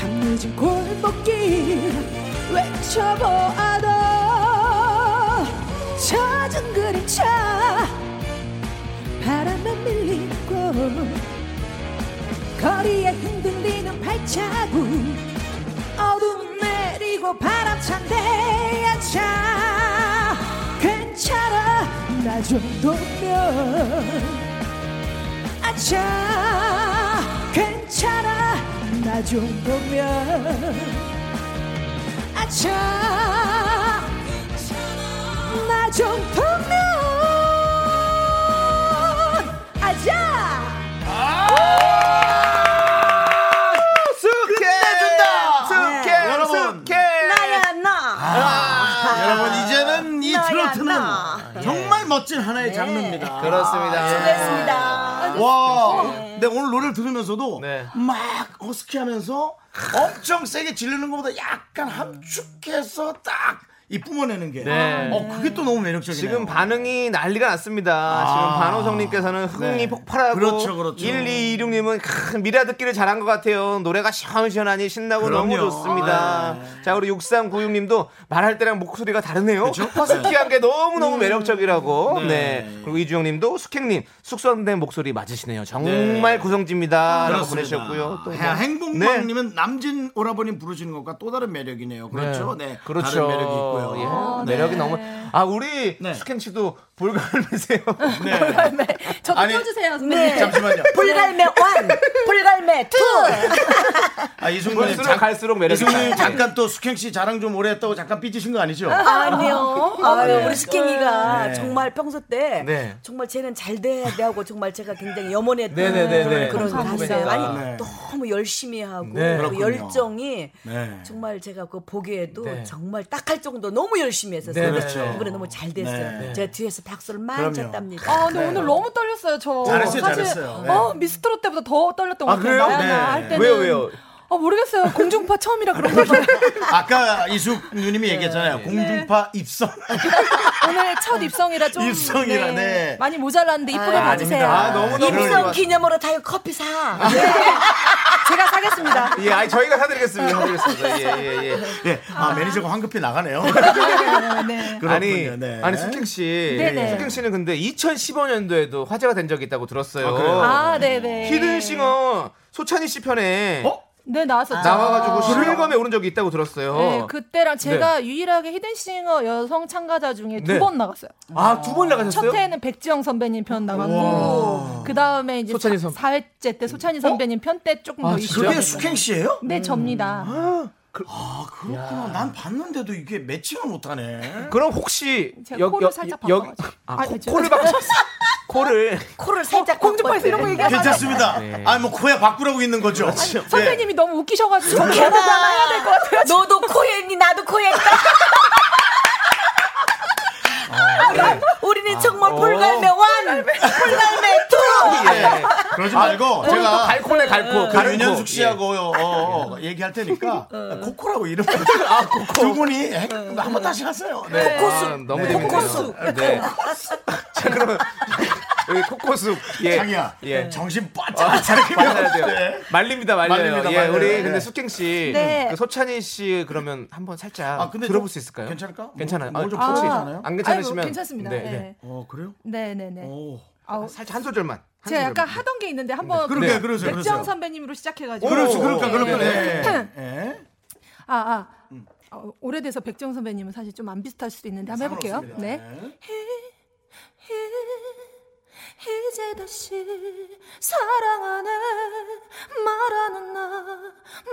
밤늦은 골목길 외쳐보아도. 젖은 그림자 바람에 밀리고 거리에 흔들리는 발자국 어둠 내리고 바람 찬데 야차 괜찮아 나 정도면 아차 괜찮아. 나 정도면. 아차. 나 정도면. 아자. 아, 여러분. 이제는 이 나야, 트로트는 나. 정말 멋진 하나의 장르입니다. 그렇습니다. 수고했습니다. 와, 근데 오늘 노래를 들으면서도 네. 막 허스키하면서 엄청 세게 지르는 것보다 약간 함축해서 딱 이 뿜어내는 게, 네. 어 그게 또 너무 매력적이네요. 지금 반응이 난리가 났습니다. 아. 지금 반호성님께서는 흥이 네. 폭발하고 그렇죠, 그렇죠. 1226님은 미라 듣기를 잘한 것 같아요. 노래가 시원시원하니 신나고 너무 그럼요. 좋습니다. 네. 자 우리 6396님도 말할 때랑 목소리가 다르네요. 허스키한 게 너무너무 매력적이라고. 네. 네. 그리고 이주영님도 숙행님 숙성된 목소리 맞으시네요. 정말 구성집니다. 라고 보내셨고요. 또 뭐. 해- 행복망님은 남진 오라버님 부르시는 것과 또 다른 매력이네요. 그렇죠. 네, 그렇죠. 다른 매력이 있고요. 예. 매력이 너무. 아 우리 네. 숙행 씨도 불갈매세요. 네. 저도 아니, 껴주세요 네. 잠시만요. 불갈매 one, 불갈매 two. 아 이숙 누님 갈수록 매력이 이숙 누님 있다. 잠깐 또 숙행 씨 자랑 좀 오래 했다고 잠깐 삐지신 거 아니죠? 아 니요. 아유, 우리 숙행이가 네. 정말 평소 때 네. 정말 쟤는 잘 돼야 돼 하고 정말 제가 굉장히 염원했던 네네네네. 그런 감사합니다. 가수예요. 아니 네. 너무 열심히 하고 네. 그. 열정이 네. 정말 제가 그 보기에도 네. 정말 딱 할 정도 너무 열심히 했었어요. 네, 그렇죠. 이번에 너무 잘 됐어요. 네. 제가 뒤에서 박수를 많이 그럼요. 쳤답니다. 아, 근데 오늘 너무 떨렸어요, 저. 잘했어요, 사실, 잘했어요. 네. 어, 미스트롯 때보다 더 떨렸던 것 아, 같아요. 그래요? 나야나 네. 할 때는. 왜요 왜요? 아, 모르겠어요. 공중파 처음이라 그런가 봐요. 아까 이숙 누님이 얘기했잖아요. 공중파 입성. 오늘 첫 입성이라 좀. 입성이라, 네. 많이 모자랐는데 이쁘게 아, 봐주세요. 아, 너무 너무 입성 기념으로 다 이거 커피 사. 제가 사겠습니다. 예, 아니 저희가 사드리겠습니다. 사드리겠습니다. 예, 예, 예. 예. 아, 매니저가 황급히 나가네요. 네. 아니, 네. 아니 숙행 씨, 네네. 숙행 씨는 근데 2015년도에도 화제가 된 적이 있다고 들었어요. 아? 아, 네네. 히든싱어 소찬희 씨 편에 어? 네, 나왔었죠. 나와가지고 실검에 오른 적이 있다고 들었어요. 네, 그때랑 제가 유일하게 히든싱어 여성 참가자 중에 두 네. 번 나갔어요. 아, 두 번 나가셨어요? 첫 해에는 백지영 선배님 편 나갔고, 그 다음에 이제 소찬희 사- 선- 사회째 때 소찬희 선배님 편때 조금 아, 더 진짜요? 그게. 숙행 씨예요? 네, 접니다. 아, 그렇구나. 난 봤는데도 이게 매칭을 못하네. 그럼 혹시 제가 코를 살짝 여기 바꿔가지고. 아, 아, 코, 네, 코를 바꾸셨어요? 코를 코를 살짝 공중파에서 이런 거. 얘기하면 괜찮습니다. 네. 아니, 뭐, 코에 바꾸라고 있는 거죠. 네. 선배님이 너무 웃기셔가지고 저 개를 하나 해야 될 것 같아요. 너도 코했니 나도 코했다. 우리 는 정말 불갈매 one, 불갈매 two. 예. 그러지 말고, 또 제가. 갈코네 갈코. 그 윤현숙 코. 씨하고 어, 어, 얘기할 테니까 코코라고 이름 아, 코코. 두 분이 한번 다시 하세요. 네. 아, 너무 재밌네요. 코코수. 네. 자, 그러면 여기 코코숲. 예. 장이야, 예. 정신 바짝 차리게 말려야 돼요. 네. 말립니다, 말려요. 말립니다, 예, 말려요. 우리 네. 근데 숙경 씨, 네. 그 소찬희 씨 그러면 한번 살짝 아, 근데 들어볼 좀수 있을까요? 괜찮을까? 괜찮아요. 뭐, 뭐 좀 아, 혹시 아. 안 괜찮으시면 아이고, 괜찮습니다. 네, 네. 네. 어, 그래요? 네, 네, 네. 오. 아우, 살짝 한 소절만. 한 제가 약간 소절만. 하던 게 있는데 한번 그러게, 그 그러세요. 선배님으로 시작해가지고. 그렇죠, 네. 네. 네. 네. 아, 아. 음. 어, 오래돼서 백지영 선배님은 사실 좀 안 비슷할 수도 있는데 한번 해볼게요. 상관없습니다. 네. 이제 다시 사랑하네. 말하는 나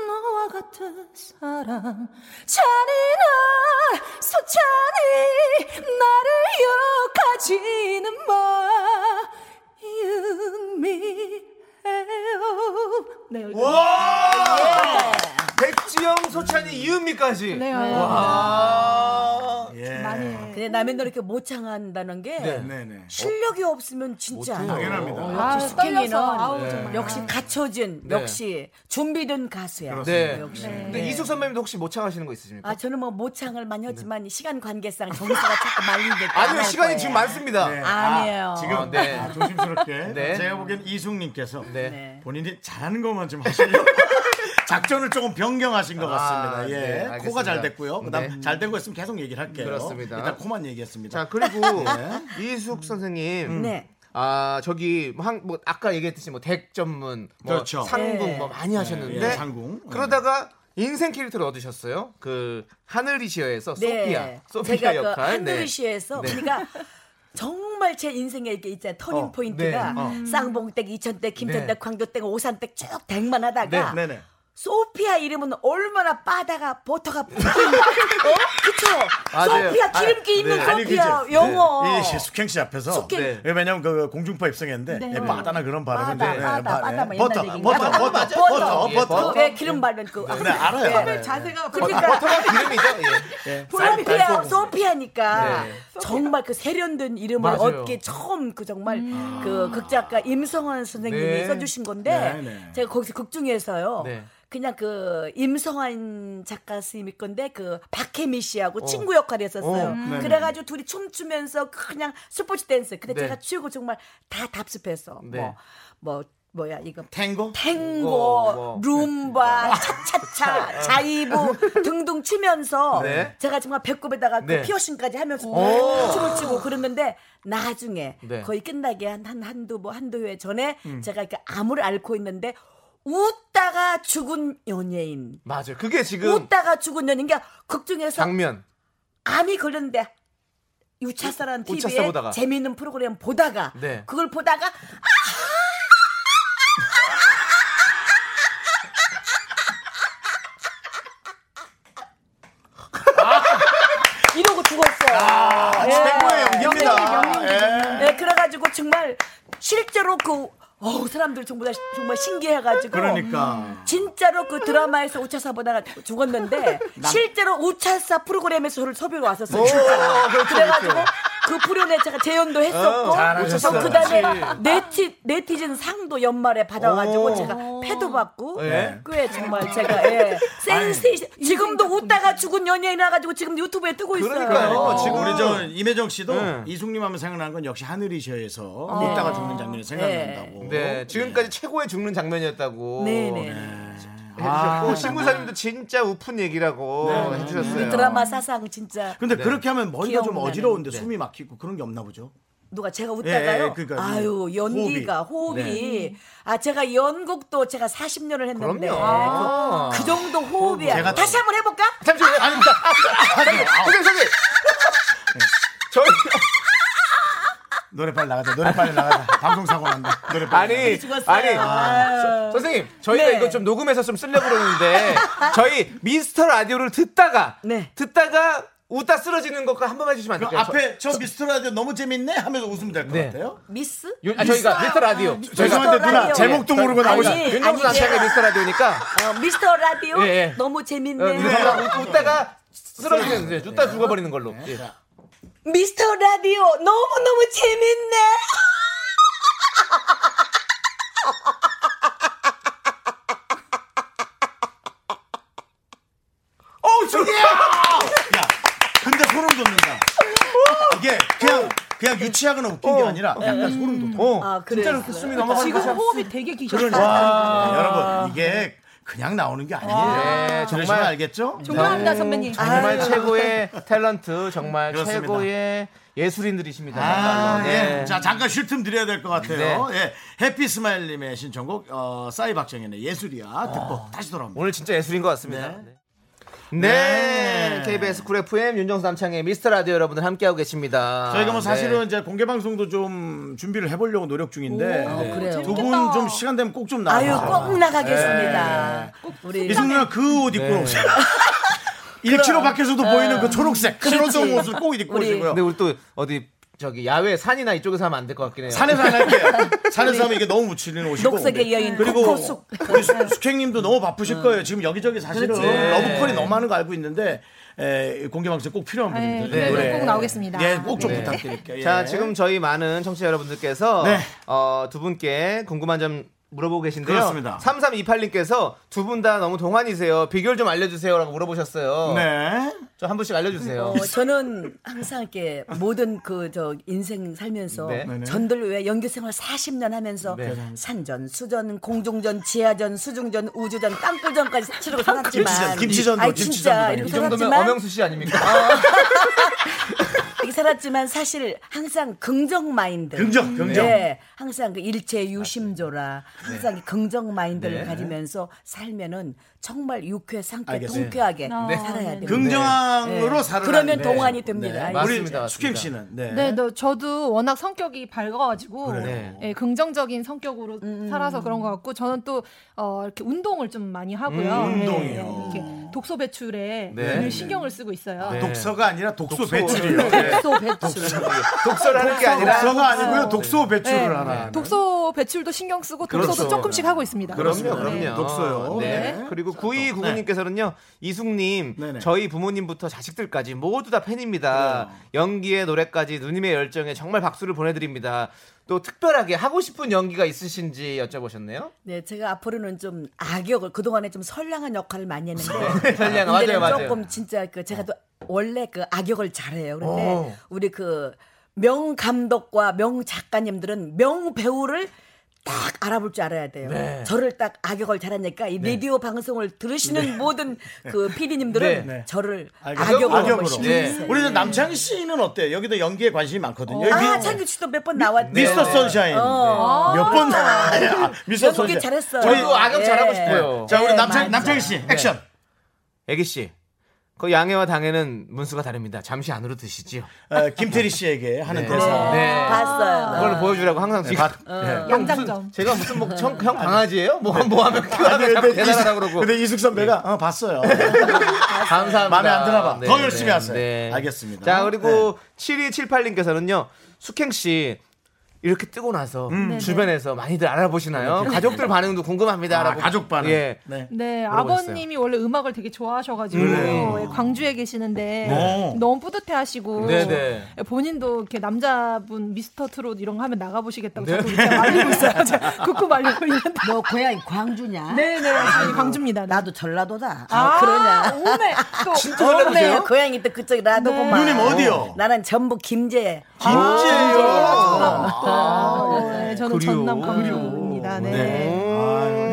너와 같은 사람 잔인한 소찬이 나를 욕하지는 마. 유미해요 네 여기 백지영, 소찬희, 이은미까지. 네, 와. 예. 많이 해. 근데 남의 노래 이렇게 모창한다는 게 네. 네 네. 실력이 없으면 진짜 안. 당연합니다. 아, 역시 떨려서. 스팽이는 아우, 정말. 역시 갖춰진 네. 역시 준비된 가수야. 네. 역시. 근데 이숙 선배님도 혹시 모창하시는 거 있으십니까? 아 저는 뭐 모창을 많이 했지만 시간 관계상 점수가 자꾸 말리니까 안 네. 아니요 할 시간이 거예요. 지금 많습니다. 네. 아니에요. 아, 지금 어, 네. 아, 조심스럽게 네. 제가 보기엔 이숙님께서 네. 네. 본인이 잘하는 것만 좀 하시려고 작전을 조금 변경하신 것 같습니다. 아, 예, 네. 코가 잘 됐고요. 그다음 네. 잘된 거 있으면 계속 얘기를 할게요. 그렇습니다. 일단 코만 얘기했습니다. 자 그리고 이숙 선생님. 네. 아 저기 한, 뭐 아까 얘기했듯이 뭐 덱 전문, 뭐 그렇죠. 상궁 네. 뭐 많이 하셨는데 예, 상궁. 그러다가 인생 캐릭터를 얻으셨어요. 그 하늘이시여에서 네. 소피아, 소피아 제가 역할. 그 네. 그러니까 정말 제 인생에 이게 있잖아요. turning 어, point가 네, 어. 쌍봉댁, 이천댁, 김천댁, 네. 광교댁, 오산댁 쭉 댁만 하다가 네, 네. 소피아 이름은 얼마나 빠다가 버터가 붙긴 어? 그쵸? 맞아요. 소피아 아, 기름기 있는 네. 아니, 소피아 그죠? 영어 이 시- 숙행 씨 앞에서 숙행. 네. 왜냐면 그 공중파 입성했는데 네. 예, 바다나 그런 발음은 빠다, 빠다, 예, 바- 빠다, 예. 뭐 버터, 옛날 버터, 얘기인가? 버터, 버터, 버터, 예, 버터. 그왜 기름 바른 그 네, 알아요. 네, 자세가 그러니까 버터가 기름이죠. 예. 소피아 소피아니까 네. 정말 그 세련된 이름을 맞아요. 얻기 처음 그 정말 그 극작가 임성한 선생님이 네. 써주신 건데 네, 네. 제가 거기서 극 중에서요. 네. 그냥 그 임성한 작가 선생님이 건데 그 박해미 씨하고 친구 역할을 했었어요. 어, 네네. 그래가지고 둘이 춤추면서 그냥 스포츠 댄스. 근데 네. 제가 추고 정말 다 답습해서 네. 뭐뭐 뭐야 이거 탱고? 탱고, 뭐. 룸바, 차차차, 자이브 등등 추면서 네. 제가 정말 배꼽에다가 네. 그 피어싱까지 하면서 오. 춤을 추고 그랬는데 나중에 네. 거의 끝나기 한, 한 한두 뭐 한두 회 전에 제가 이렇게 암을 앓고 있는데 웃다가 죽은 연예인. 맞아요. 그게 지금 웃다가 죽은 연예인. 그러니까 극 중에서 장면. 암이 걸렸는데 유차사라는 TV에 보다가. 재미있는 프로그램 보다가 네. 그걸 보다가 이러고 죽었어요. 예. 최고의 연기입니다. 예. 네, 그래가지고 정말 실제로 그 어우 사람들 전부 다 정말 신기해가지고 그러니까. 진짜로 그 드라마에서 우차사 보다가 죽었는데 실제로 우차사 프로그램에서 저를 섭외로 왔었어요. 진짜. 그래가지고 그 프로 그램에 제가 재연도 했었고 잘하셨어요. 그 다음에 네티, 네티즌 상도 연말에 받아가지고 오. 제가 패도 받고 네. 꽤 정말 제가 예, 센세이션 지금도 웃다가 죽은 연예인 와가지고 지금 유튜브에 뜨고 있어요. 그러니까요. 어, 지금 우리 저 임혜정 씨도 네. 이숙님 하면 생각나는 건 역시 하늘이셔에서 웃다가 죽는 장면이 생각난다고. 네, 지금까지 최고의 죽는 장면이었다고. 네네. 해주셨고 신부사님도 진짜 우픈 얘기라고 네. 해주셨어요. 드라마 사상 진짜 근데 그렇게 하면 머리가 좀 기억나는. 어지러운데 네. 숨이 막히고 그런 게 없나 보죠? 누가 제가 예, 웃다가요. 예, 그러니까 아유 연기가 호흡이, 네. 아 제가 연극도 제가 40년을 했는데 그럼요. 그, 그 정도 호흡이야. 제가 또- 다시 한번 해볼까? 잠시만요. 아닙니다. 선생님, 선생님. 저희 노래 빨리 나가자. 노래 빨리 나가자. 방송 사고 난다. 노래 빨리. 아니 죽었어요. 아니 아유. 선생님 저희가 네. 이거 좀 녹음해서 좀 쓰려고 그러는데 저희 미스터 라디오를 듣다가 네. 듣다가 웃다 쓰러지는 것과 한 번만 해주시면 안그 될까요? 앞에 저 미스터 라디오 너무 재밌네 하면서 웃으면 될 것 네. 같아요. 미스? 요- 아, 저희가 미스터 라디오 저희가 죄송한데 누나 라디오. 제목도 모르고 아니, 나오시. 아니, 윤정수 남창희의 미스터 라디오니까 어, 미스터 라디오 예, 예. 너무 어, 재밌네. 미스터 라디오 웃- 웃다가 쓰러지는 네, 웃다 죽어버리는 걸로. 예. 미스터 라디오 너무 너무 재밌네. 어우 저기. 야, 근데 소름 돋는다. 이게 그냥 그냥 유치하거나 웃긴 게 아니라 약간 소름 돋아. 어, 아, 진짜로? 그 숨이 넘어가는 지금. 호흡이 되게 기셨어요. 와, 여러분 이게 그냥 나오는 게 아니에요. 네, 정말 알겠죠? 존경합니다 선배님. 정말 아유. 최고의 탤런트, 정말 그렇습니다. 최고의 예술인들이십니다. 아, 정말로. 예. 네. 자, 잠깐 쉴 틈 드려야 될 것 같아요. 예. 해피 스마일님의 신청곡, 어, 싸이 박정현의 예술이야. 듣고 다시 돌아옵니다. 오늘 진짜 예술인 것 같습니다. 네. 네. 네. KBS 쿨 FM 윤정수 남창희의 미스터 라디오 여러분들 함께하고 계십니다. 저희가 뭐 사실은 네. 이제 공개 방송도 좀 준비를 해보려고 노력 중인데 오, 그래요? 두분 좀 시간 되면 꼭 좀 나와. 아유 꼭 나가겠습니다. 우리 이숙 누나 그 옷 입고 네. 오세요. 1km 밖에서도 보이는 그 초록색 그렇지. 신호등 옷을 꼭 입고 우리- 오시고요. 근데 우리 또 어디 저기 야외 산이나 이쪽에서 하면 안 될 것 같긴 해요. 산에서 안 할게요. 산에서 하면 이게 너무 묻히는 옷이고. 녹색의 여인 그리고 코코숙. 우리 수- 숙행님도 너무 바쁘실 거예요. 지금 여기저기 사실은 그렇지. 러브콜이 너무 많은 거 알고 있는데 에, 공개 방송 꼭 필요한 네, 분들. 네, 노래. 꼭 나오겠습니다. 예, 꼭 좀 네. 부탁드릴게요. 예. 자, 지금 저희 많은 청취자 여러분들께서 네. 어, 두 분께 궁금한 점 물어보고 계신데요. 그렇습니다. 3328님께서 두 분 다 너무 동안이세요. 비결 좀 알려주세요라고 물어보셨어요. 네. 저 한 분씩 알려주세요. 어, 저는 항상 이렇게 모든 그 저 인생 살면서 네. 전들 왜 연기 생활 40년 하면서 네. 산전, 수전, 공중전, 지하전, 수중전, 우주전, 땅굴전까지 치르고 살았지만 김치전, 김치전도, 아니, 김치전도 진짜 당연히. 이렇게 이 정도면 살았지만 엄영수 씨 아닙니까? 이렇게 살았지만 사실 항상 긍정 마인드. 긍정, 긍정. 네, 항상 그 일체 유심조라. 항상 이 긍정 마인드를 네. 가지면서 살면은 정말 유쾌, 상쾌. 통쾌하게 네. 살아야 돼요. 긍정으로 네. 살아. 그러면 동안이 됩니다. 맞습니다, 우리 맞습니다. 숙행 씨는 네. 네, 너, 저도 워낙 성격이 밝아가지고 네. 예, 긍정적인 성격으로 살아서 그런 것 같고 저는 또 어, 이렇게 운동을 좀 많이 하고요. 음, 운동이요. 네, 이렇게 독소 배출에 네. 늘 신경을 쓰고 있어요. 네. 독서가 아니라 독소, 독소. 배출이요. 네. 독소 배출. 독서를 하는 게 아니라 독서가 아니고요. 독소 배출을 네. 하나. 독소 배출도 신경 쓰고 독서도 그렇죠. 조금씩 하고 있습니다. 그럼요. 그럼요. 네. 독서요. 네. 네. 그리고 9299님께서는요, 이숙님, 네네. 저희 부모님부터 자식들까지 모두 다 팬입니다. 연기에 노래까지 누님의 열정에 정말 박수를 보내드립니다. 또 특별하게 하고 싶은 연기가 있으신지 여쭤보셨네요. 네, 제가 앞으로는 좀 악역을 그동안에 좀 선량한 역할을 많이 했는데 선량한, 맞아요, 맞아요. 조금 진짜 그 제가 또 원래 그 악역을 잘해요. 그런데 오. 우리 그 명 감독과 명 작가님들은 명 배우를 딱 알아볼 줄 알아야 돼요. 네. 저를 딱 악역을 잘하니까 이 라디오 방송을 들으시는 모든 그 PD님들은 네. 네. 저를 알겠어요. 악역으로, 악역으로. 한번 신경 네. 쓰세요. 우리 남창희 씨는 어때요? 여기도 연기에 관심이 많거든요. 아, 여기 창규 씨도 몇 번 나왔죠. 미스터 선샤인 어. 몇번 나와요. 미스터 연기 선샤인. 잘했어요. 저희도 악역 예. 잘하고 싶어요. 자 우리 네, 남창. 남창희 씨 액션. 애기 씨, 그 양해와 당해는 문수가 다릅니다. 잠시 안으로 드시지요. 어, 김태리 씨에게 하는 네. 대사. 네. 봤어요. 그걸 보여주라고 항상 지금 네. 형 무슨 양장점. 제가 무슨 뭐 형, 형 강아지예요? 뭐, 뭐 하면 키워하면 근데 자꾸 이숙- 대단하다 그러고 근데 이숙 선배가 어, 봤어요. 감사합니다. 마음에 안 드나 봐. 네, 더 네, 열심히 하세요. 네. 알겠습니다. 자 그리고 7278님께서는요 숙행 씨 이렇게 뜨고 나서 주변에서 많이들 알아보시나요? 가족들 반응도 궁금합니다라고. 아, 가족 반응. 예. 네. 네. 아버님이 원래 음악을 되게 좋아하셔가지고 그래요. 예, 광주에 계시는데 오. 너무 뿌듯해하시고 네네. 예, 본인도 이렇게 남자분 미스터 트롯 이런 거 하면 나가보시겠다고 자꾸 말리고 있어요. 굽고 말리고 있는데. 너 고향이 광주냐? 네네, 저희 광주입니다. 네. 나도 전라도다. 아, 아, 그러냐? 오메 또 진짜 네, 전라도세요? 고향이 또 그쪽이라도구만. 누님 어디요? 나는 전북 김제. 김제요. 네, 저는 그리워. 전남 광주입니다. 네. 네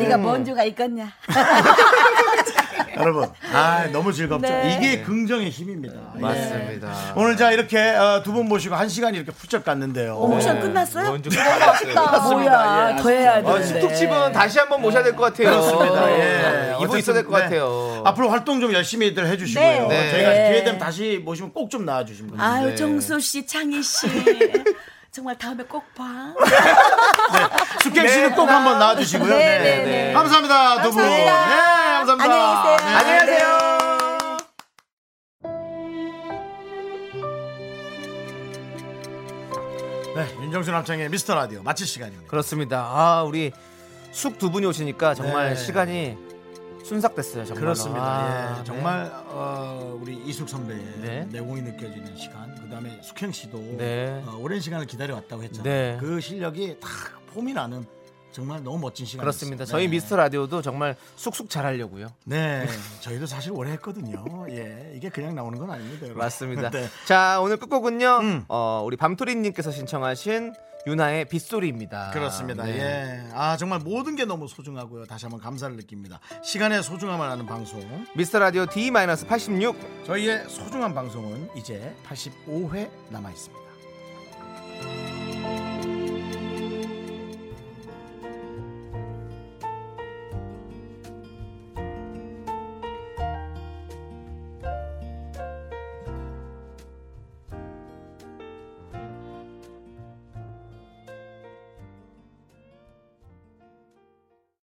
가 뭔 주가 있겠냐? 여러분, 아 너무 즐겁죠. 네. 이게 긍정의 힘입니다. 예. 맞습니다. 오늘 자 이렇게 두 분 모시고 한 시간 이렇게 훌쩍 갔는데요. 어, 옵션 끝났어요? 먼저 끝났어요. 뭐야, 예, 더 해야 어, 되는데. 스톡집은 다시 한번 모셔야 될 것 같아요. 그렇습니다. 예. 네, 이분 있어야 될것 네. 같아요. 앞으로 활동 좀 열심히들 해주시고요. 네. 네. 저희가 네. 기회 되면 다시 모시면 꼭 좀 나와주시면 됩니다. 아유, 네. 정수 씨, 창희 씨. 정말 다음에 꼭 봐. 숙경 씨는 꼭 한번 나와주시고요. 네, 네. 네, 네. 감사합니다, 두 분. 네, 감사합니다. 감사합니다. 안녕히 계세요. 네. 안녕히 가세요. 네, 윤정수 남창의 미스터 라디오 마칠 시간입니다. 그렇습니다. 아 우리 숙 두 분이 오시니까 정말 네. 시간이 순삭됐어요. 정말. 그렇습니다. 아, 예, 정말 어, 우리 이숙 선배의 네. 내공이 느껴지는 시간, 그 다음에 숙형 씨도 네. 어, 오랜 시간을 기다려왔다고 했잖아요. 네. 그 실력이 다 폼이 나는 정말 너무 멋진 시간이었습니다. 그렇습니다. 저희 미스터 라디오도 정말 쑥쑥 잘하려고요. 네, 저희도 사실 오래 했거든요. 예, 이게 그냥 나오는 건 아닙니다. 여러분. 맞습니다. 네. 자 오늘 끝곡은요. 음. 어, 우리 밤토리님께서 신청하신 유나의 빗소리입니다. 그렇습니다. 네. 예. 아, 정말 모든 게 너무 소중하고요. 다시 한번 감사를 느낍니다. 시간의 소중함을 아는 방송. 미스터 라디오 D-86 저희의 소중한 방송은 이제 85회 남아 있습니다.